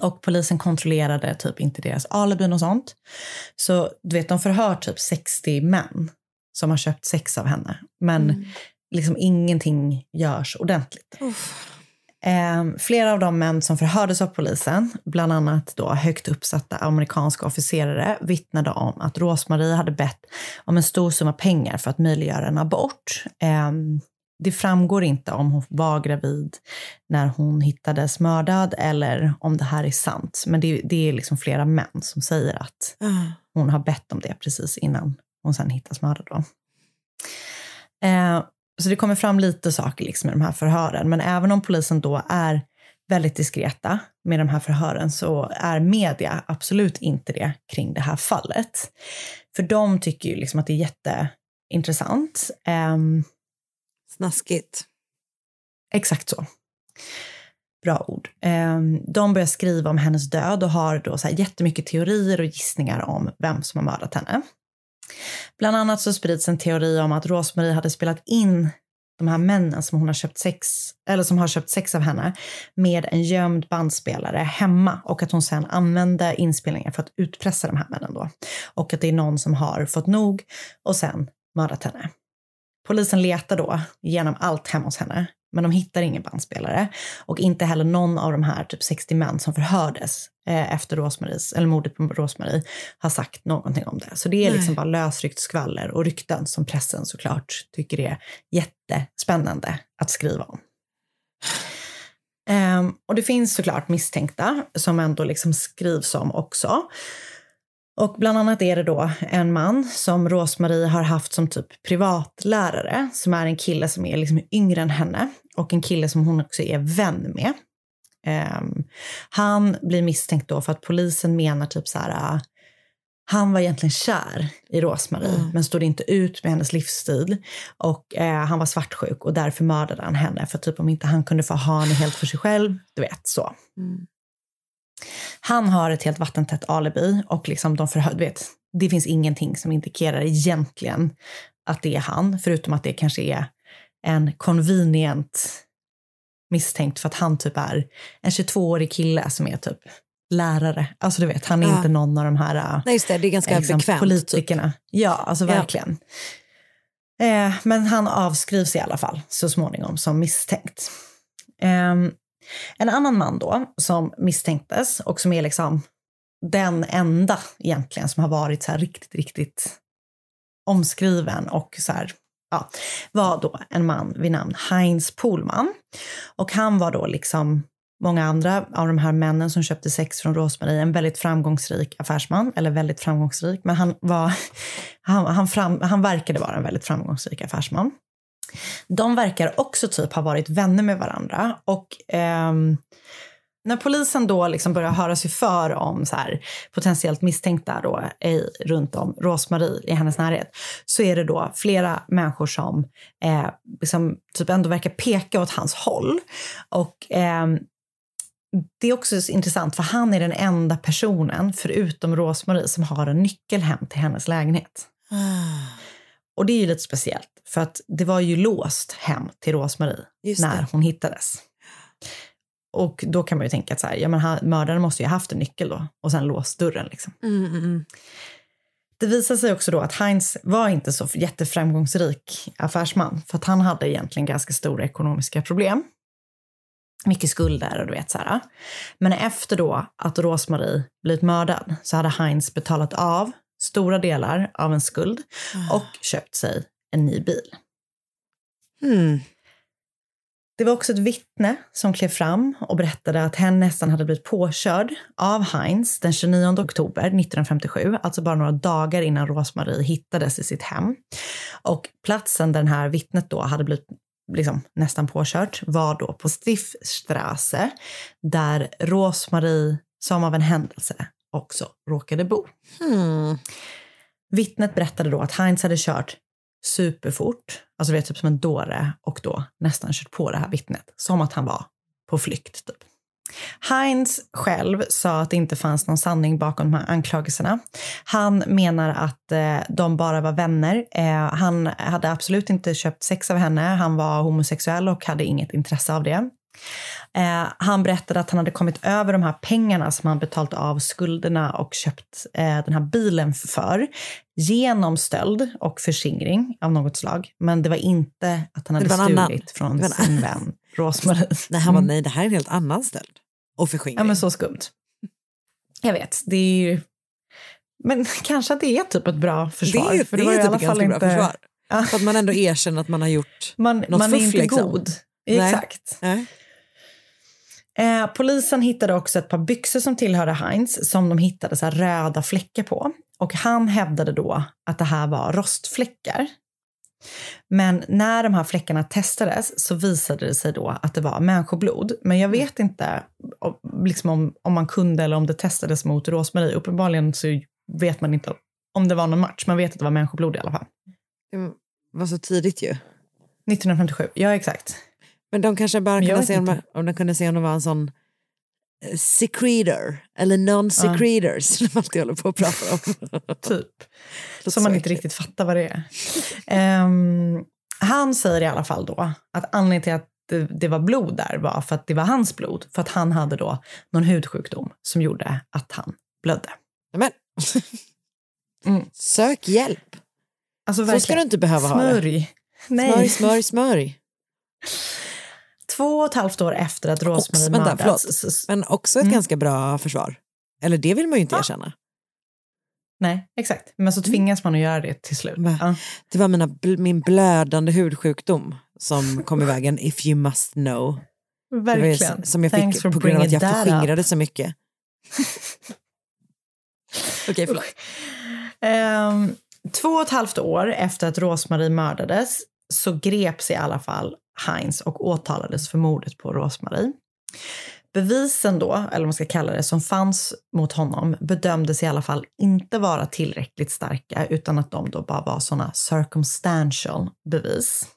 Och polisen kontrollerade typ inte deras alibin och sånt. Så du vet, de förhör typ 60 män som har köpt sex av henne. Men liksom ingenting görs ordentligt. Eh, flera av de män som förhördes av polisen, bland annat då högt uppsatta amerikanska officerare, vittnade om att Rosmarie hade bett om en stor summa pengar för att möjliggöra en abort. Eh, det framgår inte om hon var gravid när hon hittades mördad eller om det här är sant. Men det, det är liksom flera män som säger att hon har bett om det precis innan hon sen hittas mördad. Då. Eh, så det kommer fram lite saker liksom i de här förhören. Men även om polisen då är väldigt diskreta med de här förhören så är media absolut inte det kring det här fallet. För de tycker ju liksom att det är jätteintressant. Ehm, Snaskigt. Exakt så. Bra ord. Ehm, de börjar skriva om hennes död och har då så här jättemycket teorier och gissningar om vem som har mördat henne. Bland annat så sprids en teori om att Rosmarie hade spelat in de här männen som hon har köpt sex, eller som har köpt sex av henne med en gömd bandspelare hemma och att hon sen använde inspelningen för att utpressa de här männen då. Och att det är någon som har fått nog och sen mördat henne. Polisen letar då genom allt hemma hos henne, men de hittar ingen bandspelare och inte heller någon av de här typ 60 män som förhördes eh, efter Rosmaries, eller mordet på Rosmarie har sagt någonting om det. Så det är liksom bara lösryckt skvaller och rykten som pressen såklart tycker är jättespännande att skriva om. Ehm, och det finns såklart misstänkta som ändå liksom skrivs om också. Och bland annat är det då en man som Rosmarie har haft som typ privatlärare som är en kille som är liksom yngre än henne och en kille som hon också är vän med. Ehm, han blir misstänkt då för att polisen menar typ så här ah, han var egentligen kär i Rosmarie men stod inte ut med hennes livsstil och eh, han var svartsjuk och därför mördade han henne för typ om inte han kunde få ha henne helt för sig själv, du vet så. Han har ett helt vattentätt alibi och liksom de förhör, vet, det finns ingenting som indikerar egentligen att det är han, förutom att det kanske är en convenient misstänkt för att han typ är en 22-årig kille som är typ lärare. Alltså du vet, han är Ja. inte någon av de här äh, Nej, just det. Det är ganska liksom, bekvämt. politikerna. Ja, alltså Ja. verkligen. Eh, men han avskrivs i alla fall så småningom som misstänkt. Ehm, en annan man då som misstänktes och som är liksom den enda egentligen som har varit så här riktigt, riktigt omskriven och så här, ja, var då en man vid namn Heinz Pohlman. Och han var då liksom många andra av de här männen som köpte sex från Rosmarie en väldigt framgångsrik affärsman, eller väldigt framgångsrik, men han var, han, han, fram, han verkade vara en väldigt framgångsrik affärsman. De verkar också typ ha varit vänner med varandra. Och ehm, när polisen då liksom börjar höra sig för om så här, potentiellt misstänkta då, i, runt om Rosmarie i hennes närhet så är det då flera människor som eh, liksom, typ ändå verkar peka åt hans håll. Och eh, det är också intressant för han är den enda personen förutom Rosmarie som har en nyckel hem till hennes lägenhet. Ah. Och det är ju lite speciellt för att det var ju låst hem till Rosmarie när hon hittades. Och då kan man ju tänka att så här, ja, men mördaren måste ju ha haft en nyckel då och sen låst dörren. Liksom. Mm, mm, mm. Det visar sig också då att Heinz var inte så jätteframgångsrik affärsman för att han hade egentligen ganska stora ekonomiska problem. Mycket skulder och du vet så här. Men efter då att Rosmarie blivit mördad så hade Heinz betalat av stora delar av en skuld och köpt sig en ny bil. Hmm. Det var också ett vittne som klev fram och berättade att hen nästan hade blivit påkörd av Heinz den 29 oktober 1957, alltså bara några dagar innan Rosmarie hittades i sitt hem. Och platsen där det här vittnet då hade blivit liksom nästan påkört var då på Stiftstrasse där Rosmarie som av en händelse också råkade bo. Hmm. Vittnet berättade då att Heinz hade kört superfort, alltså vet, typ som en dåre och då nästan kört på det här vittnet, som att han var på flykt. Typ. Heinz själv sa att det inte fanns någon sanning bakom de här anklagelserna. Han menar att eh, de bara var vänner. Eh, han hade absolut inte köpt sex av henne. Han var homosexuell och hade inget intresse av det. Eh, han berättade att han hade kommit över de här pengarna som han betalt av skulderna och köpt eh, den här bilen för genom stöld och förskingring av något slag. Men det var inte att han hade Det var en annan- stulit från det var sin vän Rosmarie. Nej, han Mm. nej, det här är en helt annan stöld. Och förskingring. Ja, men så skumt. Jag vet, det är ju... Men kanske att det är typ ett bra försvar. Det är, för det var är typ ett ganska bra inte- försvar. Ja. För att man ändå erkänner att man har gjort Man, något man är fuff, inte liksom. god. Nej. Exakt. Nej. Eh, polisen hittade också ett par byxor som tillhörde Heinz som de hittade så röda fläckar på. Och han hävdade då att det här var rostfläckar. Men när de här fläckarna testades så visade det sig då att det var människoblod. Men jag vet inte om- liksom om, om man kunde eller om det testades mot Rosmarie. Uppenbarligen så vet man inte om det var någon match. Man vet att det var människoblod i alla fall. Det var så tidigt ju. 1957, ja exakt. Men de kanske bara kunde se om, om de kunde se om det var en sån eh, secretor eller non-secretor som de alltid håller på att prata om. Typ. Som man inte riktigt fattar vad det är. Ehm, han säger i alla fall då att anledningen till att det, det var blod där var för att det var hans blod. För att han hade då någon hudsjukdom som gjorde att han blödde. Men. Mm. Sök hjälp. Alltså Så ska du inte behöva ha det. Smörj. Nej. Smörj, smörj, smörj. Två och ett halvt år efter att Rosmarie mördats. Men också ett Mm. ganska bra försvar. Eller det vill man ju inte erkänna. Nej, exakt. Men så tvingas man att göra det till slut. Ja. Det var mina, min blödande hudsjukdom som kom i vägen, if you must know. Var Verkligen. s- som jag Thanks fick på grund av att jag up. förskingrade så mycket. Okej, förlåt. Ehm, två och ett halvt år efter att Rosmarie mördades så greps i alla fall Heinz och åtalades för mordet på Rosmarie. Bevisen då, eller vad man ska kalla det, som fanns mot honom bedömdes i alla fall inte vara tillräckligt starka utan att de då bara var sådana circumstantial bevis.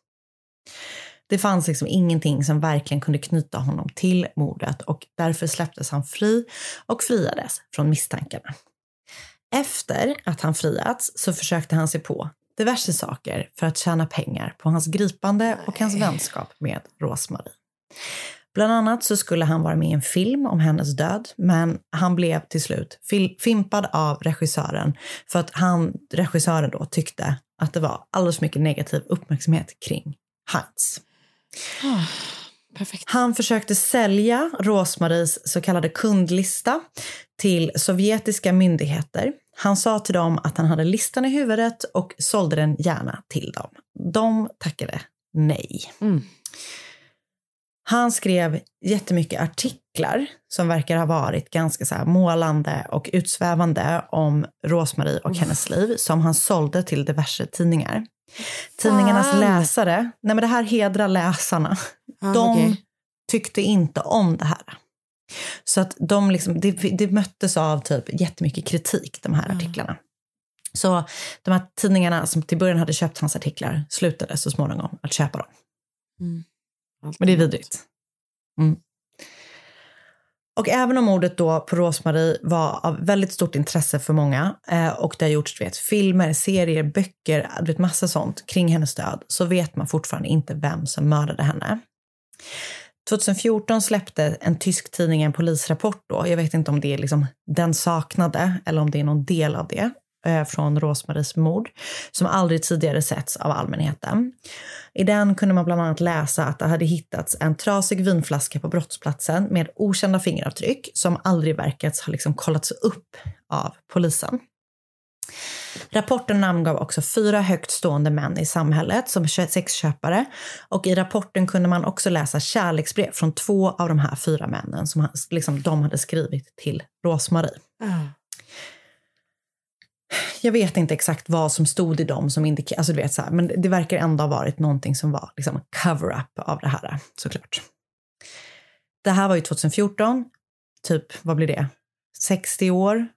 Det fanns liksom ingenting som verkligen kunde knyta honom till mordet och därför släpptes han fri och friades från misstankarna. Efter att han friats så försökte han sig på diverse saker för att tjäna pengar på hans gripande och hans vänskap med Rosmarie. Bland annat så skulle han vara med i en film om hennes död, men han blev till slut fimpad av regissören för att han, regissören då tyckte att det var alldeles för mycket negativ uppmärksamhet kring Heinz. Perfekt. Han försökte sälja Rosmaries så kallade kundlista till sovjetiska myndigheter. Han sa till dem att han hade listan i huvudet och sålde den gärna till dem. De tackade nej. Mm. Han skrev jättemycket artiklar som verkar ha varit ganska så målande och utsvävande om Rosmarie och hennes liv som han sålde till diverse tidningar. Tidningarnas Fan. läsare, nej men det här hedrar läsarna, Ah, de okej. tyckte inte om det här. Så att de liksom, det, det möttes av typ jättemycket kritik, de här artiklarna. Så de här tidningarna som till början hade köpt hans artiklar slutade så småningom att köpa dem. Men det är vidrigt. Mm. Och även om mordet då på Rosmarie var av väldigt stort intresse för många eh, och det har gjorts vet, filmer, serier, böcker, vet, massa sånt kring hennes död så vet man fortfarande inte vem som mördade henne. 2014 släppte en tysk tidning en polisrapport då. Jag vet inte om det är liksom den saknade eller om det är någon del av det eh, från Rosmaries mord som aldrig tidigare setts av allmänheten. I den kunde man bland annat läsa att det hade hittats en trasig vinflaska på brottsplatsen med okända fingeravtryck som aldrig verkats ha liksom kollats upp av polisen. Rapporten namngav också fyra högt stående män i samhället som sexköpare och i rapporten kunde man också läsa kärleksbrev från två av de här fyra männen som han- liksom, de hade skrivit till Rosmarie. Jag vet inte exakt vad som stod i dem som alltså du vet så här, men det verkar ändå ha varit någonting som var liksom cover-up av det här såklart. Det här var ju 2014, typ vad blir det, 60 år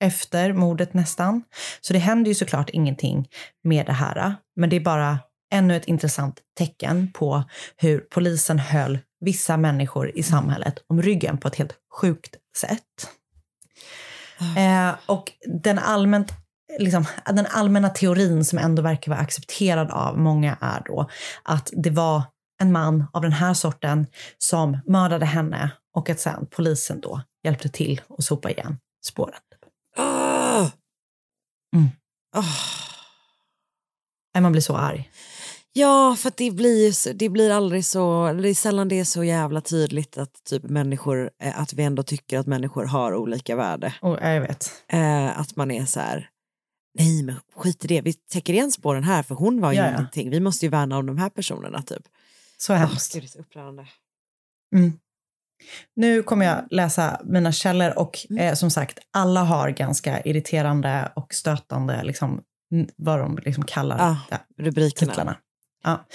efter mordet nästan. Så det händer ju såklart ingenting med det här, men det är bara ännu ett intressant tecken på hur polisen höll vissa människor i samhället om ryggen på ett helt sjukt sätt. Eh, och den, allmänt, liksom, den allmänna teorin som ändå verkar vara accepterad av många är då att det var en man av den här sorten som mördade henne och att sen polisen då hjälpte till att sopa igen spåren. Ah. Mm. Ah. Nej, Man blir så arg. Ja, för det blir, det blir aldrig så, det är sällan det är så jävla tydligt att typ människor, eh, att vi ändå tycker att människor har olika värde. Och, jag vet. Eh, att man är så här, nej men skit i det, vi täcker igen spåren här för hon var ju Ja, ja. ingenting, vi måste ju värna om de här personerna typ. Så hemskt. gud, det är så upprörande. Mm. Nu kommer jag läsa mina källor och Mm. eh, som sagt, alla har ganska irriterande och stötande, liksom, vad de liksom kallar Ah, det, Rubrikerna. titlarna. Ja.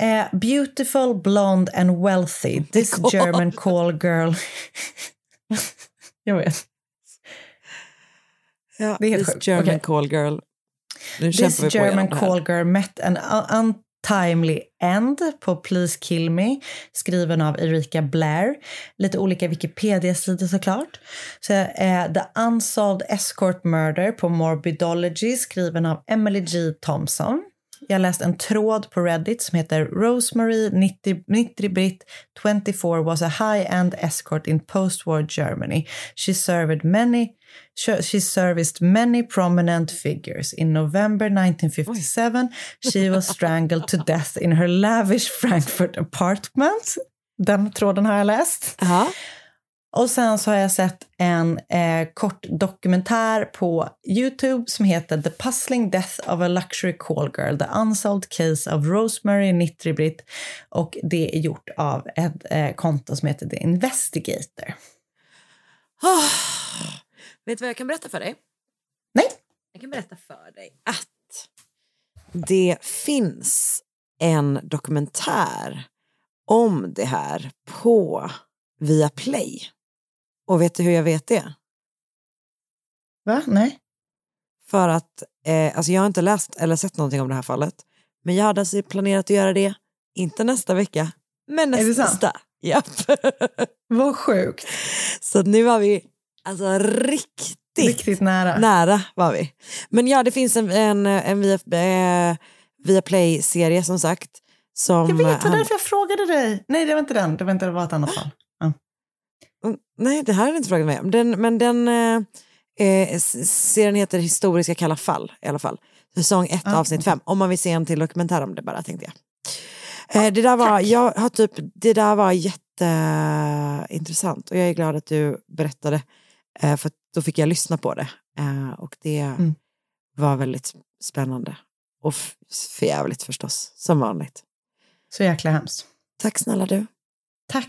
Eh, beautiful, blonde and wealthy. This God. German call girl. jag vet. Ja, Det är helt this sjukt. German Okej. call girl. Nu This German call girl met an Timely end på Please kill me, skriven av Erika Blair. Lite olika Wikipedia-sidor såklart. Så, eh, The unsolved escort murder på Morbidology, skriven av Emily G. Thompson. Jag läste en tråd på Reddit som heter Rosemary Nitribritt 24 was a high-end escort in post-war Germany. She served many She serviced many prominent figures. In November 1957, she was strangled to death in her lavish Frankfurt apartment. Den tråden har jag läst. Ja. Och sen så har jag sett en eh, kort dokumentär på Youtube som heter The Puzzling Death of a Luxury Call Girl, The Unsolved Case of Rosemary Nitribritt. Och det är gjort av ett eh, konto som heter The Investigator. Ah. Vet du vad jag kan berätta för dig? Nej. Jag kan berätta för dig att det finns en dokumentär om det här på Viaplay. Och vet du hur jag vet det? Va? Nej? För att, eh, alltså jag har inte läst eller sett någonting om det här fallet. Men jag hade alltså planerat att göra det, inte nästa vecka, men Är det nästa. sant? Japp. Vad sjukt. Så nu var vi alltså riktigt, Riktigt nära. nära var vi. Men ja, det finns en, en, en via, eh, via Play-serie som sagt. Som Jag vet, det var därför jag frågade dig. Nej, det var inte den. Det var, inte, det var ett annat fall. Mm, Nej, det här har jag inte frågat mig om. Den, men den eh, eh, serien heter Historiska kalla fall i alla fall. Säsong 1 Ja, avsnitt okej. 5. Om man vill se en till dokumentär om det bara tänkte jag. Eh, det där var, jag har typ, det där var jätteintressant och jag är glad att du berättade. Eh, för då fick jag lyssna på det. Eh, och det Mm. var väldigt spännande. Och förjävligt förstås, som vanligt. Så jäkla hemskt. Tack snälla du. Tack.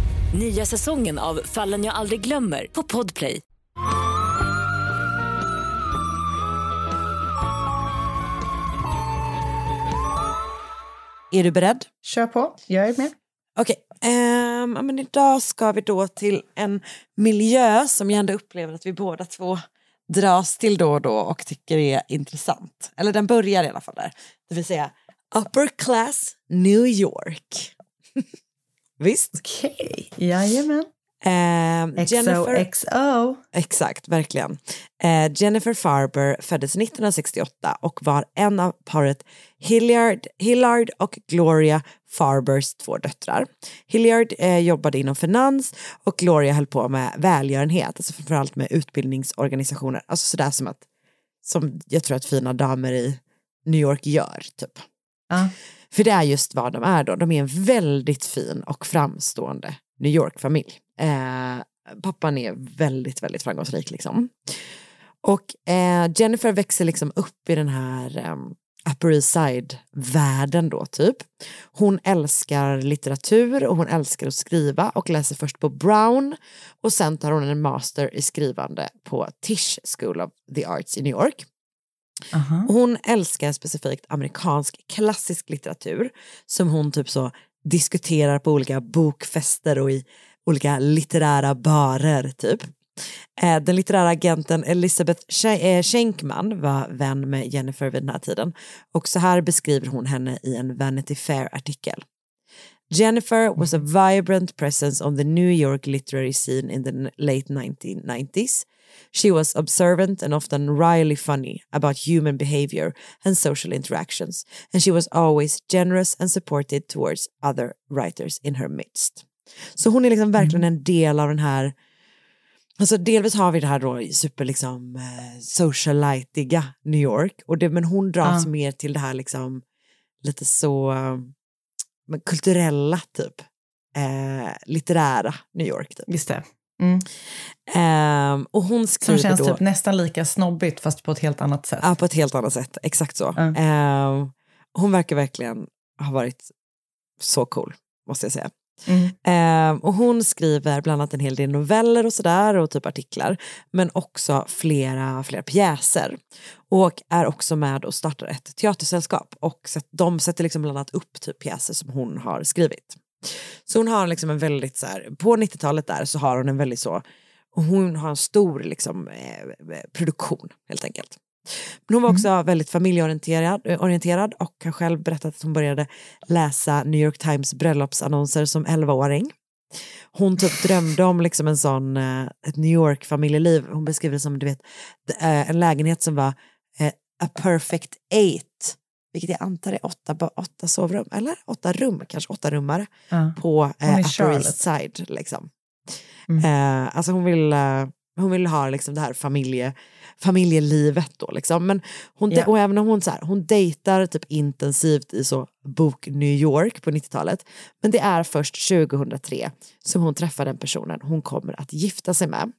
Nya säsongen av Fallen jag aldrig glömmer på Podplay. Är du beredd? Kör på, jag är med. Okej, ehm, ja, men idag ska vi då till en miljö som jag ändå upplever att vi båda två dras till då och då och tycker är intressant. Eller den börjar i alla fall där. Det vill säga upper class New York. Visst? Okej, okay. jajamän. Eh, XOXO. Exakt, verkligen. Eh, Jennifer Farber föddes 1968 och var en av paret Hilliard, Hillard och Gloria Farbers två döttrar. Hilliard eh, jobbade inom finans och Gloria höll på med välgörenhet, alltså framförallt med utbildningsorganisationer, alltså sådär som att som jag tror att fina damer i New York gör typ. Uh. För det är just vad de är då, de är en väldigt fin och framstående New York-familj. Eh, pappan är väldigt, väldigt framgångsrik liksom. Och eh, Jennifer växer liksom upp i den här eh, Upper East Side-världen då typ. Hon älskar litteratur och hon älskar att skriva och läser först på Brown och sen tar hon en master i skrivande på Tisch School of the Arts i New York. Uh -huh. Hon älskar specifikt amerikansk klassisk litteratur som hon typ så diskuterar på olika bokfester och i olika litterära barer typ. Eh, den litterära agenten Elizabeth eh, Schenkman var vän med Jennifer vid den här tiden och så här beskriver hon henne i en Vanity Fair-artikel. Jennifer was a vibrant presence on the New York literary scene in the late 1990s. She was observant and often wryly funny about human behavior and social interactions, and she was always generous and supportive towards other writers in her midst. Så hon är liksom verkligen en del av den här Alltså delvis har vi det här då super liksom eh, socialitiga New York, och det, men hon dras Ja. mer till det här liksom lite så kulturella typ, eh, litterära New York typ. Just det. Mm. Ehm, och hon Som skriver känns då, typ nästan lika snobbigt fast på ett helt annat sätt. ja, på ett helt annat sätt, exakt så. Ehm, hon verkar verkligen ha varit så cool, måste jag säga. Mm. Ehm, och hon skriver bland annat en hel del noveller och sådär och typ artiklar. Men också flera, flera pjäser. Och är också med och startar ett teatersällskap. Och de sätter liksom bland annat upp typ pjäser som hon har skrivit. Så hon har liksom en väldigt så här, på 90-talet där så har hon en väldigt så, hon har en stor liksom, eh, produktion helt enkelt. Men hon var också väldigt familjeorienterad eh, orienterad och har själv berättat att hon började läsa New York Times bröllopsannonser som 11-åring. Hon typ drömde om liksom en sån, eh, ett New York-familjeliv. Hon beskriver det som du vet, eh, en lägenhet som var eh, a perfect eight, vilket jag antar är åtta, åtta sovrum, eller åtta rum, kanske åtta rummare Ja. på eh, Upper Charlotte. East Side. Liksom. Mm. Eh, alltså hon vill, eh, hon vill ha liksom det här familje, familjelivet då. Liksom. Men hon, Ja. Och även om hon, så här, hon dejtar typ intensivt i så bok New York på 90-talet. Men det är först 2003 som hon träffar den personen hon kommer att gifta sig med.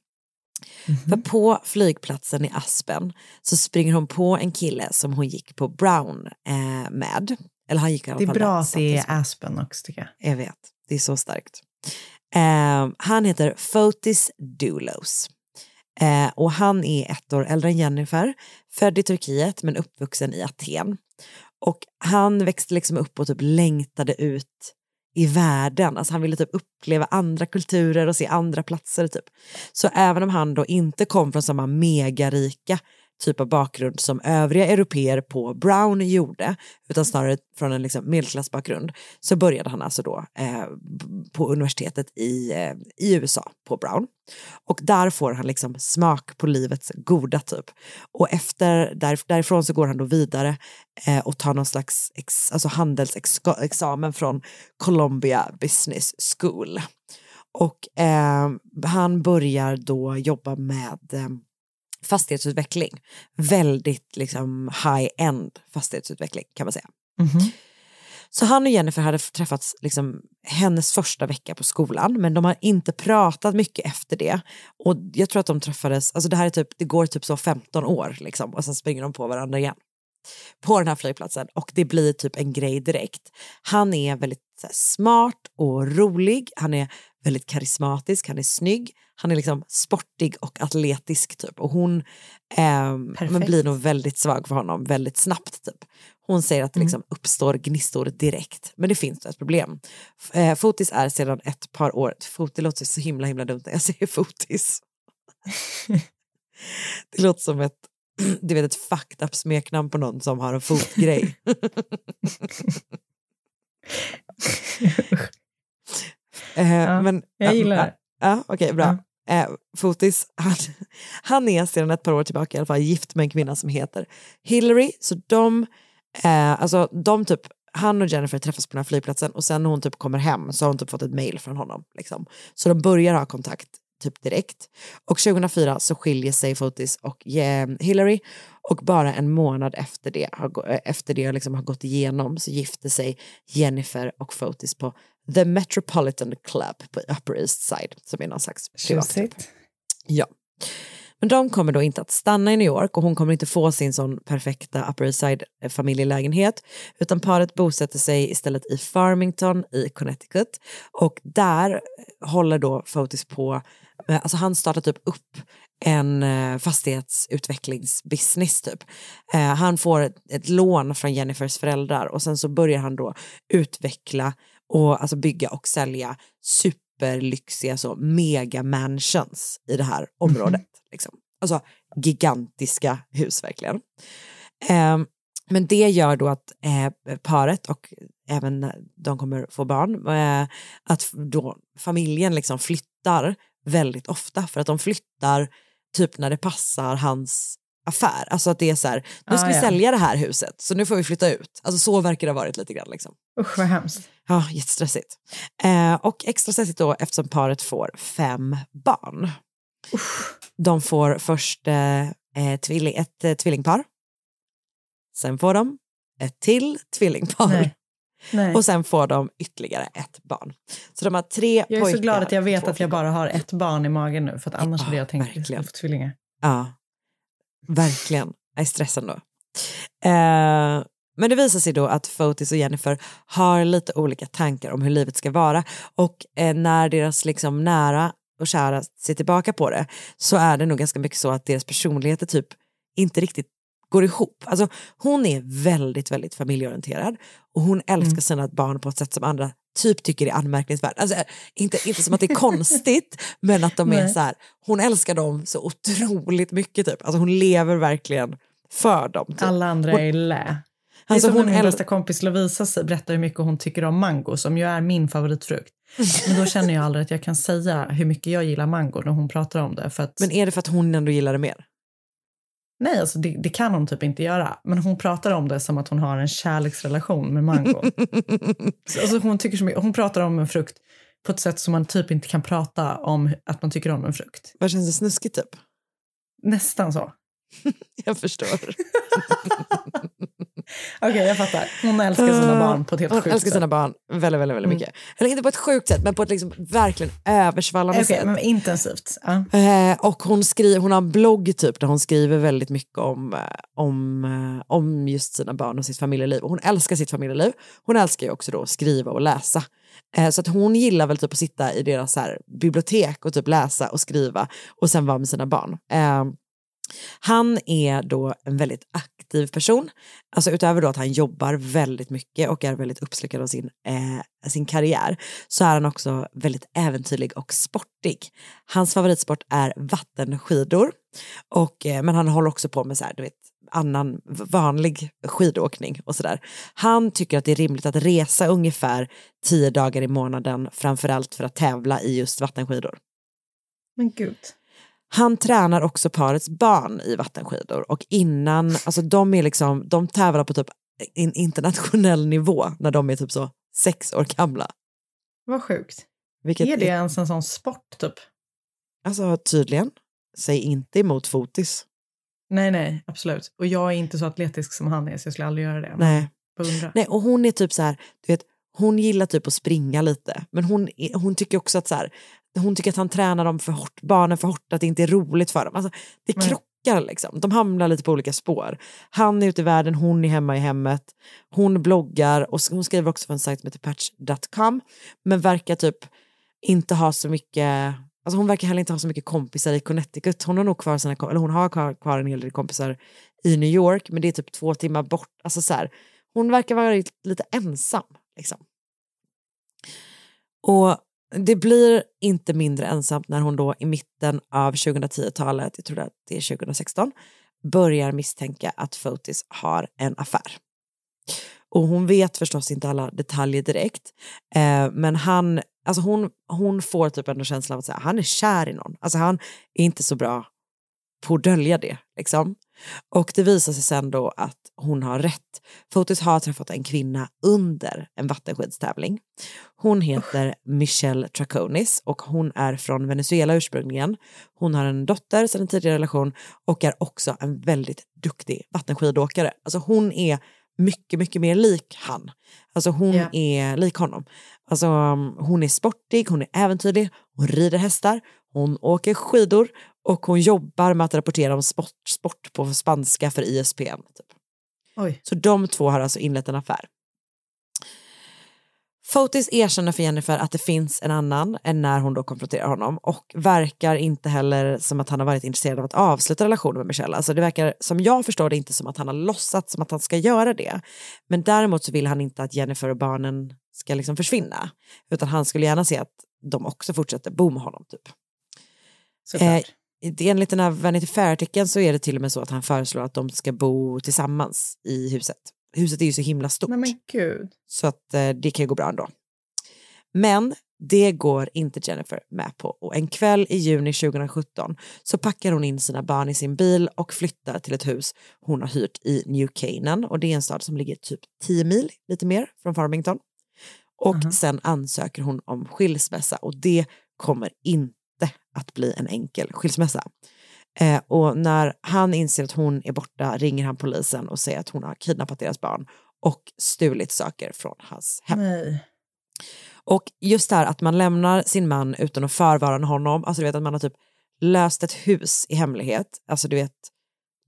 För på flygplatsen i Aspen så springer hon på en kille som hon gick på Brown eh, med. Eller han gick i alla Det är bra där att det är Aspen också tycker jag. jag vet, det är så starkt. Eh, han heter Fotis Doulos. Eh, och han är ett år äldre än Jennifer, född i Turkiet men uppvuxen i Aten. Och han växte liksom upp och typ längtade ut i världen. Alltså han ville typ uppleva andra kulturer och se andra platser typ. Så även om han då inte kom från samma megarika typ av bakgrund som övriga europeer på Brown gjorde, utan snarare från en liksom medelklassbakgrund, så började han alltså då eh, på universitetet i, eh, i USA på Brown. Och där får han liksom smak på livets goda typ. Och efter, där, därifrån så går han då vidare eh, och tar någon slags ex, alltså handelsexamen från Columbia Business School. Och eh, han börjar då jobba med eh, fastighetsutveckling. Väldigt liksom high-end fastighetsutveckling kan man säga. Mhm. Så han och Jennifer hade träffats liksom hennes första vecka på skolan, men de har inte pratat mycket efter det. Och jag tror att de träffades, alltså det här är typ, det går typ så 15 år liksom, och sen springer de på varandra igen på den här flygplatsen och det blir typ en grej direkt. Han är väldigt här, smart och rolig, han är väldigt karismatisk, han är snygg, han är liksom sportig och atletisk typ och hon eh, men blir nog väldigt svag för honom väldigt snabbt typ. Hon säger att det liksom uppstår gnistor direkt, men det finns ett problem. Eh, fotis är sedan ett par år, fot, det låter så himla himla dumt när jag säger fotis. det låter som ett, du vet, ett fucked up smeknamn på någon som har en fotgrej. Eh, Ja, men, jag gillar det. Ja, okej, bra. Eh, Fotis, han, han är sedan ett par år tillbaka i alla fall gift med en kvinna som heter Hillary. Så de, eh, alltså de typ, han och Jennifer träffas på den här flygplatsen och sen när hon typ kommer hem så har hon typ fått ett mail från honom. Liksom. Så de börjar ha kontakt typ direkt. Och 2004 så skiljer sig Fotis och eh, Hillary och bara en månad efter det har, eh, efter det liksom har gått igenom så gifter sig Jennifer och Fotis på The Metropolitan Club på Upper East Side som är någon slags privatklubb. Ja. Men de kommer då inte att stanna i New York och hon kommer inte få sin sån perfekta Upper East Side eh, familjelägenhet utan paret bosätter sig istället i Farmington i Connecticut och där eh, håller då Fotis på, eh, alltså han startar typ upp en fastighetsutvecklingsbusiness typ. Eh, han får ett, ett lån från Jennifers föräldrar och sen så börjar han då utveckla och alltså bygga och sälja superlyxiga så mega mansions i det här området. Liksom. Alltså gigantiska hus verkligen. Ehm, men det gör då att eh, paret och även de kommer få barn, eh, att då familjen liksom flyttar väldigt ofta för att de flyttar typ när det passar hans affär. Alltså att det är så här, nu ska Ah, vi ja. sälja det här huset så nu får vi flytta ut. Alltså så verkar det ha varit lite grann liksom. Usch vad hemskt. Ja, jättestressigt. Eh, och extra stressigt då eftersom paret får fem barn. De får först eh, eh, tvilling, ett eh, tvillingpar. Sen får de ett till tvillingpar. Nej. Nej. Och sen får de ytterligare ett barn. Så de har tre Jag är pojkar. så glad att jag vet att jag bara har ett barn i magen nu för att annars Ja, hade jag tänkt att jag få tvillingar. Ja, verkligen. Jag är stressad då. Eh, men det visar sig då att Fotis och Jennifer har lite olika tankar om hur livet ska vara och eh, när deras liksom nära och kära ser tillbaka på det så är det nog ganska mycket så att deras personligheter typ inte riktigt går ihop. Alltså, hon är väldigt, väldigt familjeorienterad och hon älskar sina barn på ett sätt som andra typ tycker är anmärkningsvärt. Alltså, inte, inte som att det är konstigt, men att de är Nej. så här, hon älskar dem så otroligt mycket typ. Alltså hon lever verkligen för dem. Typ. Alla andra Hon- är lä. Det är Alltså, som hon min bästa kompis Lovisa berättar hur mycket hon tycker om mango, som ju är min favoritfrukt. Men då känner jag aldrig att jag kan säga hur mycket jag gillar mango när hon pratar om det. Att, Men är det för att hon ändå gillar det mer? Nej, alltså det, det kan hon typ inte göra. Men hon pratar om det som att hon har en kärleksrelation med mango. Så, alltså hon, tycker så mycket, hon pratar om en frukt på ett sätt som man typ inte kan prata om att man tycker om en frukt. Vad känns det snuskigt typ? Nästan så. Jag förstår. Okej, jag fattar. Hon älskar sina barn på ett helt Hon sjukt älskar sätt. sina barn väldigt, väldigt, väldigt Mm. mycket. Eller inte på ett sjukt sätt, men på ett liksom verkligen översvallande Okej, sätt. men intensivt. Eh, och hon, skriver, hon har en blogg typ där hon skriver väldigt mycket om, eh, om, eh, om just sina barn och sitt familjeliv. Och hon älskar sitt familjeliv. Hon älskar ju också då att skriva och läsa. Så att hon gillar väl typ att sitta i deras här, bibliotek och typ läsa och skriva och sen vara med sina barn. Han är då en väldigt aktiv person. Alltså utöver då att han jobbar väldigt mycket och är väldigt uppslukad av sin, eh, sin karriär så är han också väldigt äventyrlig och sportig. Hans favoritsport är vattenskidor och, eh, men han håller också på med så här, du vet, annan vanlig skidåkning och sådär. Han tycker att det är rimligt att resa ungefär tio dagar i månaden framförallt för att tävla i just vattenskidor. Men gud. Han tränar också parets barn i vattenskidor och innan, alltså de är liksom, de tävlar på typ en internationell nivå när de är typ så sex år gamla. Vad sjukt. Vilket är det ens en sån sport typ? Alltså tydligen, säg inte emot fotis. Nej, nej, absolut. Och jag är inte så atletisk som han är så jag skulle aldrig göra det. Nej. Beundra. Nej, och hon är typ så här, du vet, hon gillar typ att springa lite, men hon, är- hon tycker också att så här, hon tycker att han tränar dem för hårt, barnen för hårt, att det inte är roligt för dem. Alltså, det Nej. krockar liksom, de hamnar lite på olika spår. Han är ute i världen, hon är hemma i hemmet, hon bloggar och hon skriver också för en sajt som heter patch.com, men verkar typ inte ha så mycket Alltså hon verkar heller inte ha så mycket kompisar i Connecticut. Hon har nog kvar sina, eller hon har kvar, kvar en hel del kompisar i New York, men det är typ två timmar bort. Alltså så här, hon verkar vara lite ensam. Liksom. Och det blir inte mindre ensamt när hon då i mitten av 2010-talet, jag tror att det är 2016, börjar misstänka att Fotis har en affär. Och hon vet förstås inte alla detaljer direkt, eh, men han, alltså hon, hon får typ ändå känslan av att säga, han är kär i någon. Alltså han är inte så bra på att dölja det. Liksom. Och det visar sig sen då att hon har rätt. Fotis har träffat en kvinna under en vattenskidstävling. Hon heter Michelle Traconis och hon är från Venezuela ursprungligen. Hon har en dotter sedan en tidigare relation och är också en väldigt duktig vattenskidåkare. Alltså hon är mycket, mycket mer lik han. Alltså hon Ja. är lik honom. Alltså um, hon är sportig, hon är äventyrlig, hon rider hästar, hon åker skidor och hon jobbar med att rapportera om sport, sport på spanska för ISPN. Typ. Oj. Så de två har alltså inlett en affär. Fotis erkänner för Jennifer att det finns en annan än när hon då konfronterar honom och verkar inte heller som att han har varit intresserad av att avsluta relationen med Michelle. Alltså det verkar som jag förstår det inte som att han har låtsats som att han ska göra det. Men däremot så vill han inte att Jennifer och barnen ska liksom försvinna utan han skulle gärna se att de också fortsätter bo med honom typ. Såklart. Eh, enligt den här Vanity Fair-artikeln så är det till och med så att han föreslår att de ska bo tillsammans i huset. Huset är ju så himla stort. Nej men gud. Så att eh, det kan ju gå bra ändå. Men det går inte Jennifer med på och en kväll i juni 2017 så packar hon in sina barn i sin bil och flyttar till ett hus hon har hyrt i New Canaan och det är en stad som ligger typ 10 mil, lite mer, från Farmington. Och sen ansöker hon om skilsmässa och det kommer inte att bli en enkel skilsmässa. Eh, och när han inser att hon är borta ringer han polisen och säger att hon har kidnappat deras barn och stulit saker från hans hem. Nej. Och just det här att man lämnar sin man utan att förvarna honom, alltså du vet att man har typ löst ett hus i hemlighet, alltså du vet,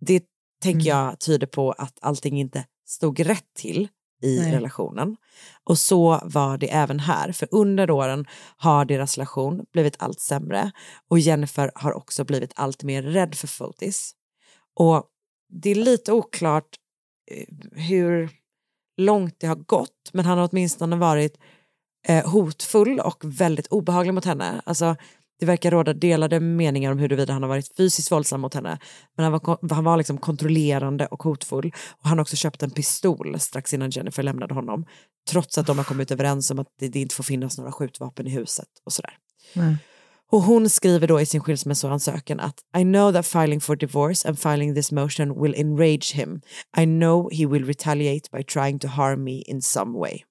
det tänker jag tyder på att allting inte stod rätt till i Nej. relationen. Och så var det även här, för under åren har deras relation blivit allt sämre och Jennifer har också blivit allt mer rädd för Fotis. Och det är lite oklart eh, hur långt det har gått, men han har åtminstone varit eh, hotfull och väldigt obehaglig mot henne. Alltså, det verkar råda delade meningar om huruvida han har varit fysiskt våldsam mot henne. Men han var, han var liksom kontrollerande och hotfull. Och han har också köpt en pistol strax innan Jennifer lämnade honom. Trots att de har kommit överens om att det, det inte får finnas några skjutvapen i huset och sådär. Nej. Och hon skriver då i sin skilsmässoansökan att I know that filing for divorce and filing this motion will enrage him. I know he will retaliate by trying to harm me in some way.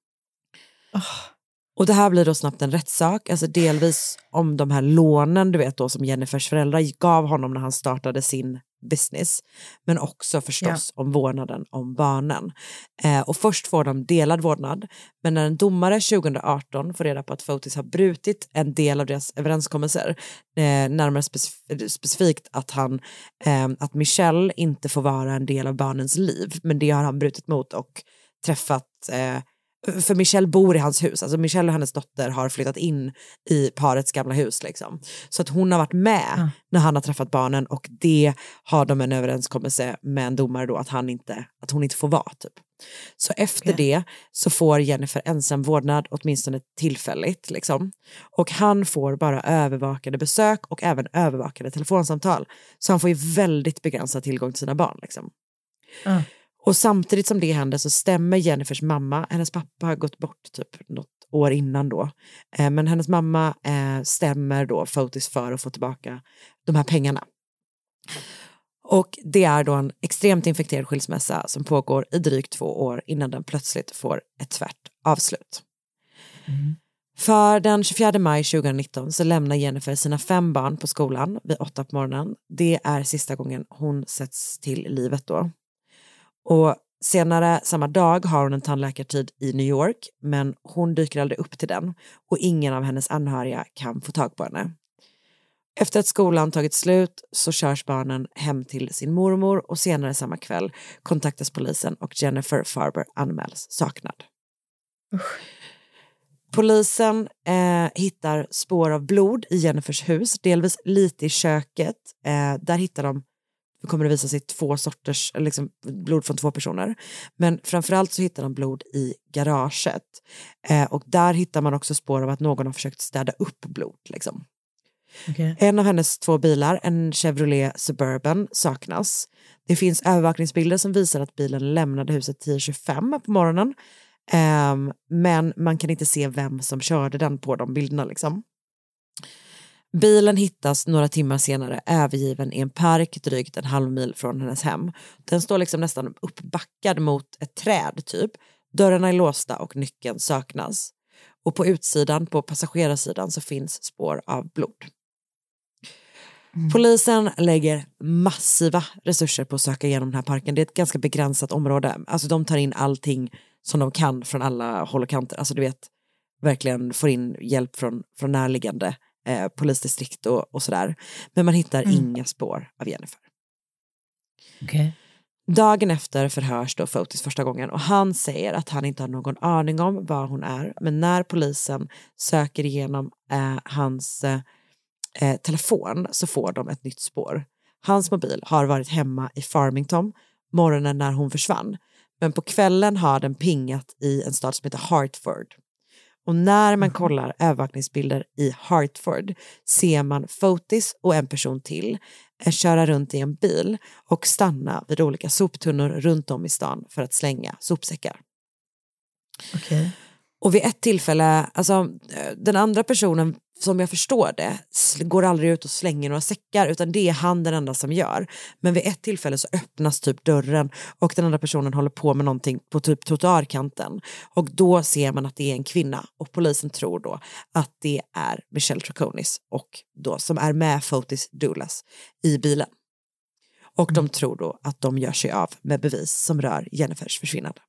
Och det här blir då snabbt en rättssak, alltså delvis om de här lånen du vet då som Jennifers föräldrar gav honom när han startade sin business, men också förstås om vårdnaden om barnen. Eh, och först får de delad vårdnad, men när en domare 2018 får reda på att Fotis har brutit en del av deras överenskommelser, eh, närmare specif- specifikt att, han, eh, att Michelle inte får vara en del av barnens liv, men det har han brutit mot och träffat eh, för Michelle bor i hans hus, alltså Michelle och hennes dotter har flyttat in i parets gamla hus. Liksom. Så att hon har varit med när han har träffat barnen och det har de en överenskommelse med en domare då att, han inte, att hon inte får vara. Typ. Så efter det så får Jennifer ensam vårdnad, åtminstone tillfälligt. Liksom. Och han får bara övervakade besök och även övervakade telefonsamtal. Så han får ju väldigt begränsad tillgång till sina barn. Liksom. Och samtidigt som det händer så stämmer Jennifers mamma, hennes pappa har gått bort typ något år innan då, eh, men hennes mamma eh, stämmer då Fotis för att få tillbaka de här pengarna. Och det är då en extremt infekterad skilsmässa som pågår i drygt två år innan den plötsligt får ett tvärt avslut. För den 24 maj 2019 så lämnar Jennifer sina fem barn på skolan vid åtta på morgonen. Det är sista gången hon sätts till livet då. Och senare samma dag har hon en tandläkartid i New York men hon dyker aldrig upp till den och ingen av hennes anhöriga kan få tag på henne. Efter att skolan tagit slut så körs barnen hem till sin mormor och senare samma kväll kontaktas polisen och Jennifer Farber anmäls saknad. Polisen eh, hittar spår av blod i Jennifers hus, delvis lite i köket. Eh, där hittar de, det kommer det visa sig, två sorters, liksom, blod från två personer. Men framförallt så hittar de blod i garaget. Eh, och där hittar man också spår av att någon har försökt städa upp blod. Liksom. En av hennes två bilar, en Chevrolet Suburban, saknas. Det finns övervakningsbilder som visar att bilen lämnade huset 10.25 på morgonen. Ehm, men man kan inte se vem som körde den på de bilderna. Liksom. Bilen hittas några timmar senare övergiven i en park drygt en halv mil från hennes hem. Den står liksom nästan uppbackad mot ett träd typ. Dörrarna är låsta och nyckeln saknas. Och på utsidan, på passagerarsidan, så finns spår av blod. Polisen lägger massiva resurser på att söka igenom den här parken. Det är ett ganska begränsat område. Alltså de tar in allting som de kan från alla håll och kanter. Alltså du vet, verkligen får in hjälp från, från närliggande eh, polisdistrikt och, och sådär. Men man hittar inga spår av Jennifer. Dagen efter förhörs då Fotis första gången och han säger att han inte har någon aning om var hon är. Men när polisen söker igenom eh, hans eh, eh, telefon så får de ett nytt spår. Hans mobil har varit hemma i Farmington morgonen när hon försvann. Men på kvällen har den pingat i en stad som heter Hartford. Och när man kollar övervakningsbilder i Hartford ser man Fotis och en person till eh, köra runt i en bil och stanna vid olika soptunnor runt om i stan för att slänga sopsäckar. Och vid ett tillfälle, alltså den andra personen som jag förstår det går aldrig ut och slänger några säckar utan det är han den enda som gör. Men vid ett tillfälle så öppnas typ dörren och den andra personen håller på med någonting på typ trottoarkanten och då ser man att det är en kvinna och polisen tror då att det är Michelle Troconis och då som är med Fotis Doulas i bilen. Och de tror då att de gör sig av med bevis som rör Jennifers försvinnande.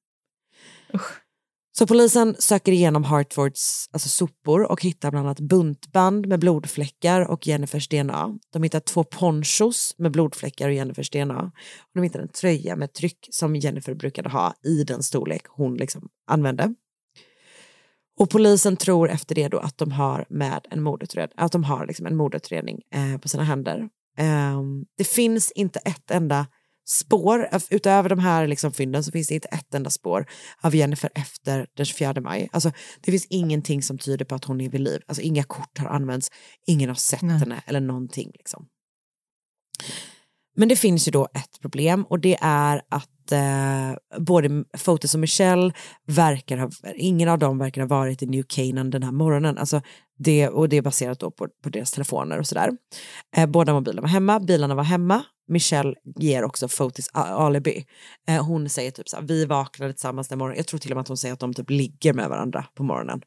Så polisen söker igenom Hartfords alltså sopor och hittar bland annat buntband med blodfläckar och Jennifers DNA. De hittar två ponchos med blodfläckar och Jennifers DNA. Och de hittar en tröja med tryck som Jennifer brukade ha i den storlek hon liksom använde. Och polisen tror efter det då att de har med en mordutredning, att de har liksom en mordutredning eh, på sina händer. Eh, det finns inte ett enda spår, utöver de här liksom fynden så finns det inte ett enda spår av Jennifer efter den 24 maj. Alltså, det finns ingenting som tyder på att hon är vid liv. Alltså, inga kort har använts, ingen har sett henne eller någonting. Liksom. Men det finns ju då ett problem och det är att eh, både Fotis och Michelle verkar ha, ingen av dem verkar ha varit i New Canaan den här morgonen. Alltså det, och det är baserat då på, på deras telefoner och sådär. Eh, båda mobilerna var hemma, bilarna var hemma. Michelle ger också Fotis alibi. Eh, hon säger typ så här, vi vaknade tillsammans den morgonen. Jag tror till och med att hon säger att de typ ligger med varandra på morgonen.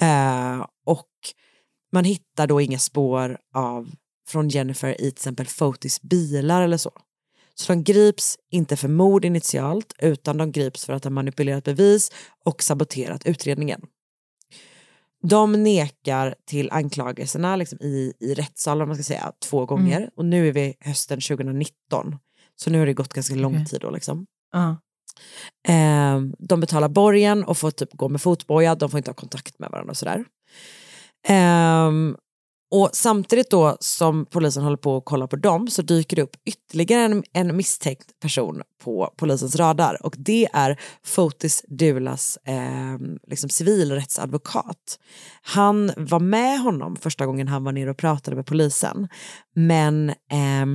Eh, och man hittar då inga spår av från Jennifer i till exempel Fotis bilar eller så. Så de grips inte för mord initialt utan de grips för att ha manipulerat bevis och saboterat utredningen. De nekar till anklagelserna liksom i, i rättssalen, man ska säga, två gånger. Och nu är vi hösten 2019. Så nu har det gått ganska lång Okej. tid då liksom. Ja. Eh, de betalar borgen och får typ gå med fotboja, de får inte ha kontakt med varandra och sådär. Eh, och samtidigt då som polisen håller på att kolla på dem så dyker det upp ytterligare en, en misstänkt person på polisens radar. Och det är Fotis Dulas eh, liksom civilrättsadvokat. Han var med honom första gången han var nere och pratade med polisen. Men eh,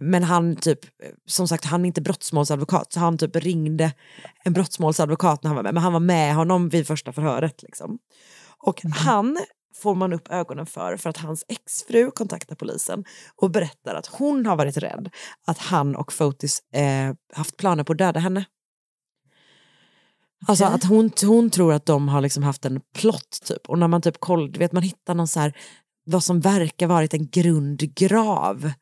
men han typ, som sagt han är inte brottsmålsadvokat. Så han typ ringde en brottsmålsadvokat när han var med. Men han var med honom vid första förhöret liksom. Och han får man upp ögonen för för att hans exfru kontaktar polisen och berättar att hon har varit rädd att han och Fotis eh, haft planer på att döda henne. Alltså att hon, hon tror att de har liksom haft en plott typ och när man typ koll, du vet man hittar någon så här vad som verkar varit en grundgrav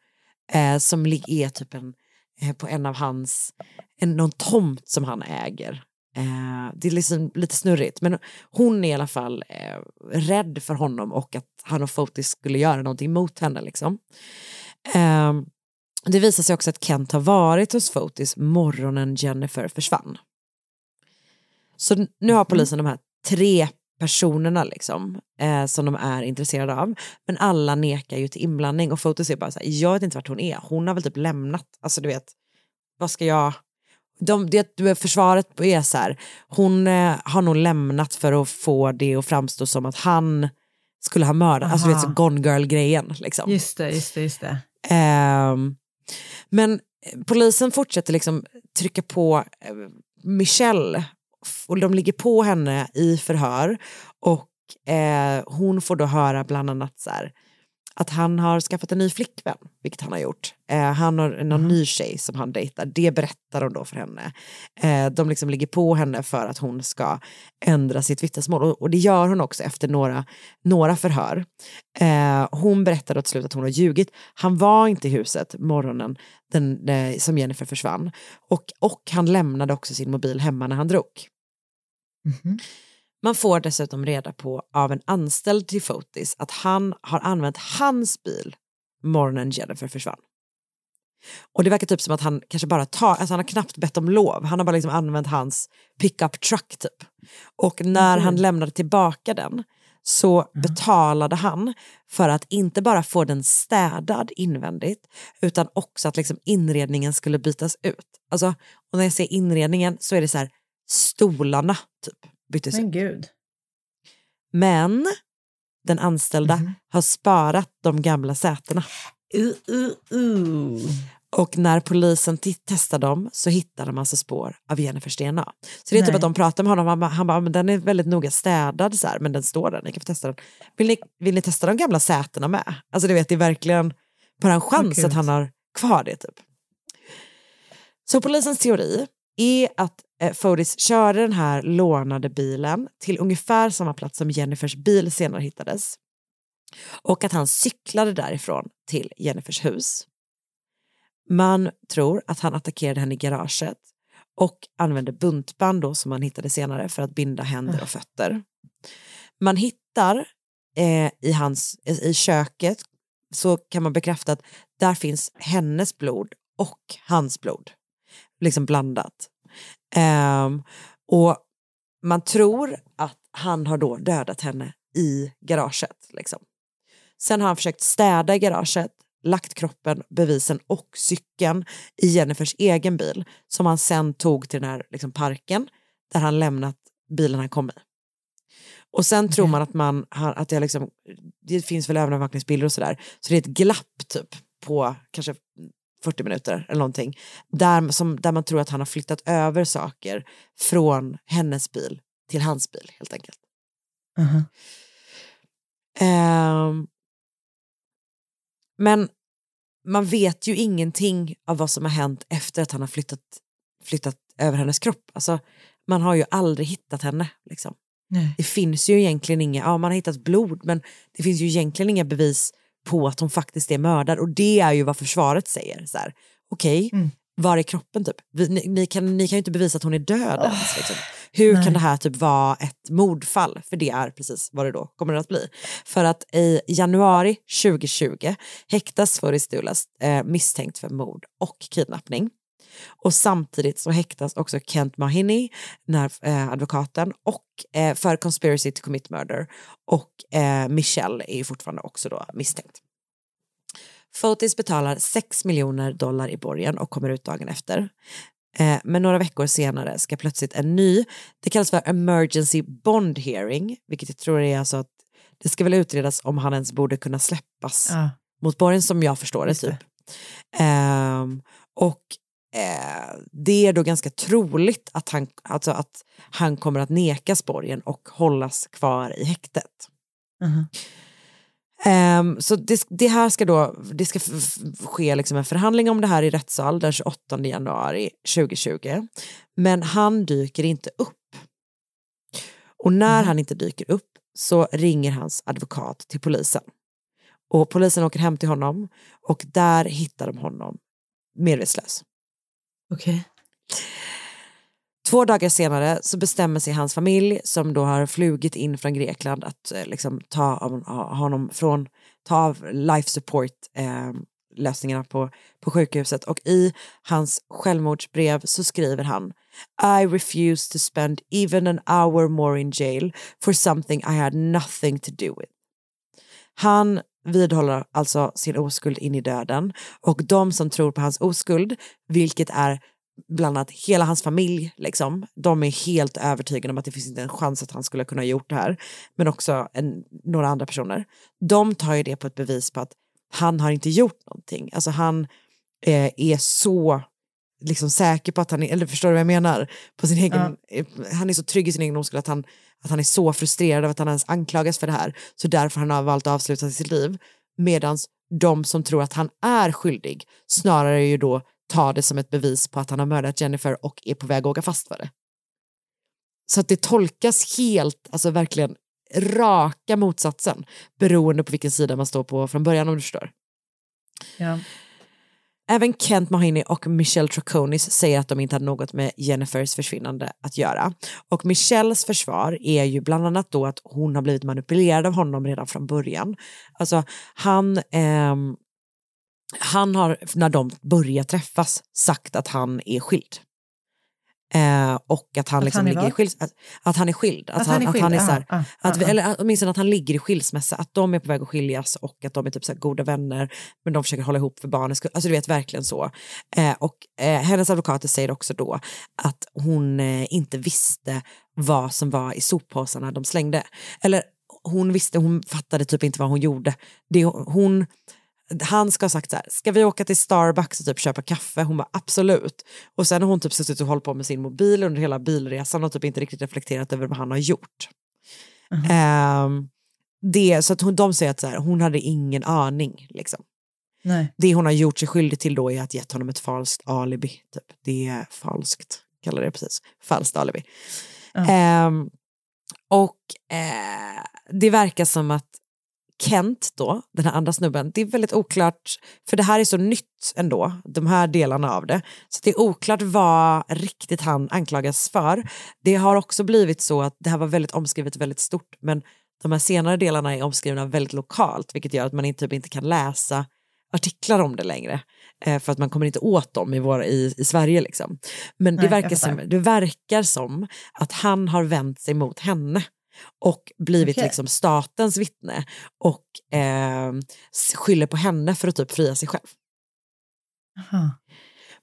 eh, som är typ en, eh, på en av hans, en, någon tomt som han äger. Eh, det är liksom lite snurrigt men hon är i alla fall eh, rädd för honom och att han och Fotis skulle göra någonting mot henne. Liksom. Eh, det visar sig också att Kent har varit hos Fotis morgonen Jennifer försvann. Så nu har polisen de här tre personerna liksom, eh, som de är intresserade av. Men alla nekar ju till inblandning och Fotis är bara så här, jag vet inte vart hon är, hon har väl typ lämnat, alltså du vet, vad ska jag, de, det, försvaret är så här, hon eh, har nog lämnat för att få det att framstå som att han skulle ha mördat, alltså du vet så Aha. Gone Girl-grejen. Liksom. Just det, just det, just det. Ehm, men polisen fortsätter liksom trycka på eh, Michelle och de ligger på henne i förhör och eh, hon får då höra bland annat så här, att han har skaffat en ny flickvän, vilket han har gjort. Eh, han har någon ny tjej som han dejtar, det berättar de då för henne. Eh, de liksom ligger på henne för att hon ska ändra sitt vittnesmål och, och det gör hon också efter några, några förhör. Eh, hon berättade åt slut att hon har ljugit. Han var inte i huset morgonen den, eh, som Jennifer försvann och, och han lämnade också sin mobil hemma när han drog. Man får dessutom reda på av en anställd till Fotis att han har använt hans bil morgonen Jennifer försvann. Och det verkar typ som att han kanske bara tar, alltså han har knappt bett om lov, han har bara liksom använt hans pickup truck typ. Och när han lämnade tillbaka den så betalade han för att inte bara få den städad invändigt utan också att liksom inredningen skulle bytas ut. Alltså, och när jag säger inredningen så är det så här stolarna typ byttes ut. Men gud. Men den anställda Mhm. har sparat de gamla sätena. Uh, uh, uh. Och när polisen testar dem så hittar de alltså spår av Jennifers DNA. Så det är typ Nej. att de pratar med honom, han bara, men den är väldigt noga städad så här, men den står där, ni kan få testa den. Vill ni, vill ni testa de gamla sätena med? Alltså du vet, det är verkligen bara en chans gud. att han har kvar det typ. Så polisens teori är att eh, Fotis körde den här lånade bilen till ungefär samma plats som Jennifers bil senare hittades. Och att han cyklade därifrån till Jennifers hus. Man tror att han attackerade henne i garaget och använde buntband då som man hittade senare för att binda händer och fötter. Man hittar eh, i, hans, i köket så kan man bekräfta att där finns hennes blod och hans blod liksom blandat. Ehm, och man tror att han har då dödat henne i garaget. Liksom. Sen har han försökt städa i garaget, lagt kroppen, bevisen och cykeln i Jennifers egen bil som han sen tog till den här liksom, parken där han lämnat bilen han kom i. Och sen tror man att man har, att det, liksom, det finns väl övervakningsbilder och sådär, så det är ett glapp typ på kanske 40 minuter eller någonting, där, som, där man tror att han har flyttat över saker från hennes bil till hans bil helt enkelt. Mhm. Ehm, men man vet ju ingenting av vad som har hänt efter att han har flyttat, flyttat över hennes kropp. Alltså, man har ju aldrig hittat henne. Liksom. Det finns ju egentligen inga, ja man har hittat blod men det finns ju egentligen inga bevis på att hon faktiskt är mördad och det är ju vad försvaret säger. Så här, Okej, Mm. var är kroppen typ? Vi, ni, ni, kan, ni kan ju inte bevisa att hon är död ens. Liksom. Hur nej. kan det här typ vara ett mordfall? För det är precis vad det då kommer att bli. För att i januari 2020 häktas Foris Dulas eh, misstänkt för mord och kidnappning. Och samtidigt så häktas också Kent Mahoney, den här eh, advokaten, och eh, för conspiracy to commit murder. Och eh, Michelle är ju fortfarande också då misstänkt. Fotis betalar 6 miljoner dollar i borgen och kommer ut dagen efter. Eh, men några veckor senare ska plötsligt en ny, det kallas för emergency bond hearing, vilket jag tror är alltså att det ska väl utredas om han ens borde kunna släppas Ja. mot borgen som jag förstår det typ. Ehm, och eh, det är då ganska troligt att han, alltså att han kommer att nekas borgen och hållas kvar i häktet. Mhm. Ehm, så det, det här ska då, det ska ske liksom en förhandling om det här i rättssal den 28 januari 2020. Men han dyker inte upp. Och när han inte dyker upp så ringer hans advokat till polisen. Och polisen åker hem till honom och där hittar de honom medvetslös. Okay. Två dagar senare så bestämmer sig hans familj som då har flugit in från Grekland att eh, liksom, ta av honom från, ta av life support eh, lösningarna på, på sjukhuset och i hans självmordsbrev så skriver han I refuse to spend even an hour more in jail for something I had nothing to do with. Han vidhåller alltså sin oskuld in i döden och de som tror på hans oskuld, vilket är bland annat hela hans familj, liksom, de är helt övertygade om att det finns inte en chans att han skulle kunna ha gjort det här, men också en, några andra personer. De tar ju det på ett bevis på att han har inte gjort någonting. Alltså han eh, är så liksom säker på att han är, eller förstår du vad jag menar? På sin egen, eh, Han är så trygg i sin egen oskuld att han, att han är så frustrerad av att han ens anklagas för det här, så därför han har valt att avsluta sitt liv. Medan de som tror att han är skyldig snarare ju då tar det som ett bevis på att han har mördat Jennifer och är på väg att åka fast för det. Så att det tolkas helt, alltså verkligen raka motsatsen beroende på vilken sida man står på från början om du förstår. Ja. Även Kent Mahoney och Michelle Traconis säger att de inte hade något med Jennifers försvinnande att göra. Och Michelles försvar är ju bland annat då att hon har blivit manipulerad av honom redan från början. Alltså han, ehm, han har när de börjar träffas sagt att han är skild. Eh, och att han Att liksom han är ligger i vad? skild, att, att han är skild. Att, Att han är att han är så här, ah, ah, att, ah, eller åtminstone att han ligger i skilsmässa, att de är på väg att skiljas och att de är typ så goda vänner men de försöker hålla ihop för barnens skull. Alltså du vet verkligen så. Eh, och eh, hennes advokater säger också då att hon eh, inte visste vad som var i soppåsarna de slängde. Eller hon visste, hon fattade typ inte vad hon gjorde. Det, hon, han ska ha sagt så här, ska vi åka till Starbucks och typ köpa kaffe? Hon bara absolut. Och sen har hon typ suttit och hållit på med sin mobil under hela bilresan och typ inte riktigt reflekterat över vad han har gjort. Ehm, det, så att hon, de säger att så här, hon hade ingen aning. Liksom. Nej. Det hon har gjort sig skyldig till då är att gett honom ett falskt alibi. Typ. Det är falskt, kallar det precis. Falskt alibi. Ehm, och eh, det verkar som att Kent då, den här andra snubben, det är väldigt oklart, för det här är så nytt ändå, de här delarna av det. Så det är oklart vad riktigt han anklagas för. Det har också blivit så att det här var väldigt omskrivet, väldigt stort, men de här senare delarna är omskrivna väldigt lokalt, vilket gör att man inte, typ inte kan läsa artiklar om det längre. Eh, för att man kommer inte åt dem i, vår, i, i Sverige. Liksom. Men det, Nej, jag verkar som, det verkar som att han har vänt sig mot henne och blivit Okej. liksom statens vittne och eh, skyller på henne för att typ fria sig själv. Aha.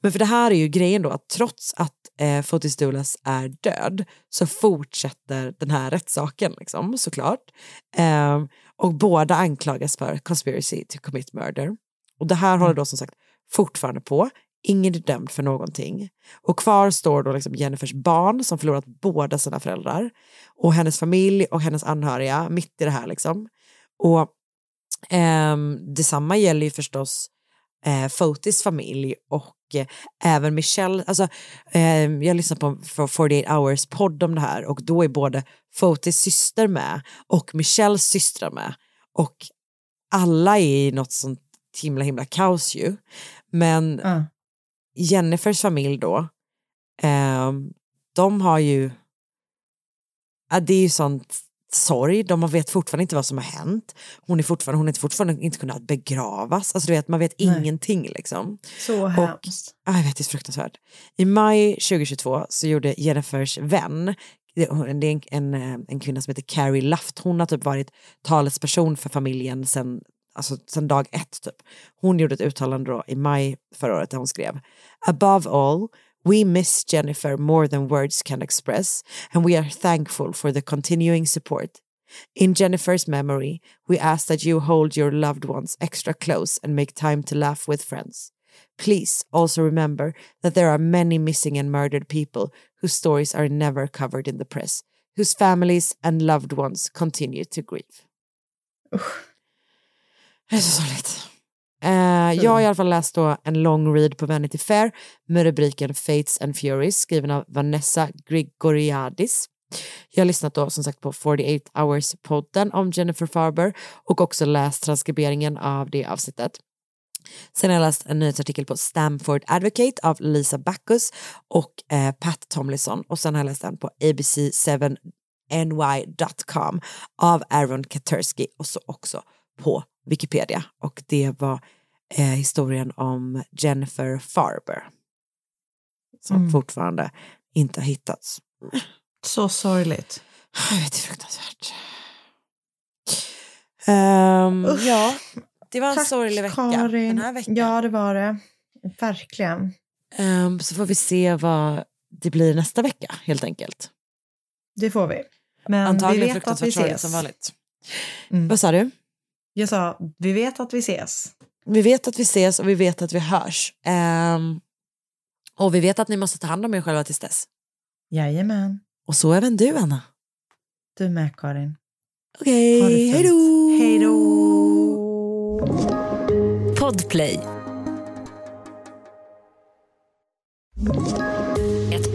Men för det här är ju grejen då att trots att eh, Fotis Dulas är död så fortsätter den här rättssaken liksom, såklart. Eh, och båda anklagas för conspiracy to commit murder. Och det här håller då som sagt fortfarande på. Ingen är dömd för någonting. Och kvar står då liksom Jennifers barn som förlorat båda sina föräldrar och hennes familj och hennes anhöriga mitt i det här liksom. Och eh, detsamma gäller ju förstås eh, Fotis familj och eh, även Michelle. Alltså, eh, jag lyssnar på för 48 hours podd om det här och då är både Fotis syster med och Michelles systrar med. Och alla är i något sånt himla himla kaos ju. Men mm. Jennifers familj då, ehm, de har ju, ja, det är ju sånt sorg, de vet fortfarande inte vad som har hänt. Hon är fortfarande, hon är inte fortfarande inte kunnat begravas, alltså du vet, man vet Nej. ingenting liksom. Så hemskt. Ja, jag vet, det är fruktansvärt. I maj 2022 så gjorde Jennifers vän, det är en, en, eh, en kvinna som heter Carrie Luft, hon har typ varit talesperson för familjen sen, alltså, sen dag ett. Typ. Hon gjorde ett uttalande då i maj förra året där hon skrev Above all, we miss Jennifer more than words can express and we are thankful for the continuing support. In Jennifer's memory, we ask that you hold your loved ones extra close and make time to laugh with friends. Please also remember that there are many missing and murdered people whose stories are never covered in the press, whose families and loved ones continue to grieve. Det är så sorgligt. Eh, jag har i alla fall läst då en long read på Vanity Fair med rubriken Fates and Furies skriven av Vanessa Grigoriadis. Jag har lyssnat då som sagt på 48 hours-podden om Jennifer Farber och också läst transkriberingen av det avsnittet. Sen har jag läst en nyhetsartikel på Stamford Advocate av Lisa Backus och eh, Pat Tomlinson och sen har jag läst den på abc7ny.com av Aaron Katersky och så också på Wikipedia och det var eh, historien om Jennifer Farber som Mm. fortfarande inte har hittats. Så sorgligt. Jag vet, det är fruktansvärt. Usch. ja, det var en Tack, sorglig vecka Karin. den här veckan. Ja, det var det. Verkligen. Ehm, så får vi se vad det blir nästa vecka helt enkelt. Det får vi. Men Antagligen vi vet att vi ses. som vanligt. Mm. Vad sa du? Jag sa, vi vet att vi ses. Vi vet att vi ses och vi vet att vi hörs. Ehm, och vi vet att ni måste ta hand om er själva tills dess. Jajamän. Och så även du Anna. Du med Karin. Okej, hej då! Hej då! Podplay.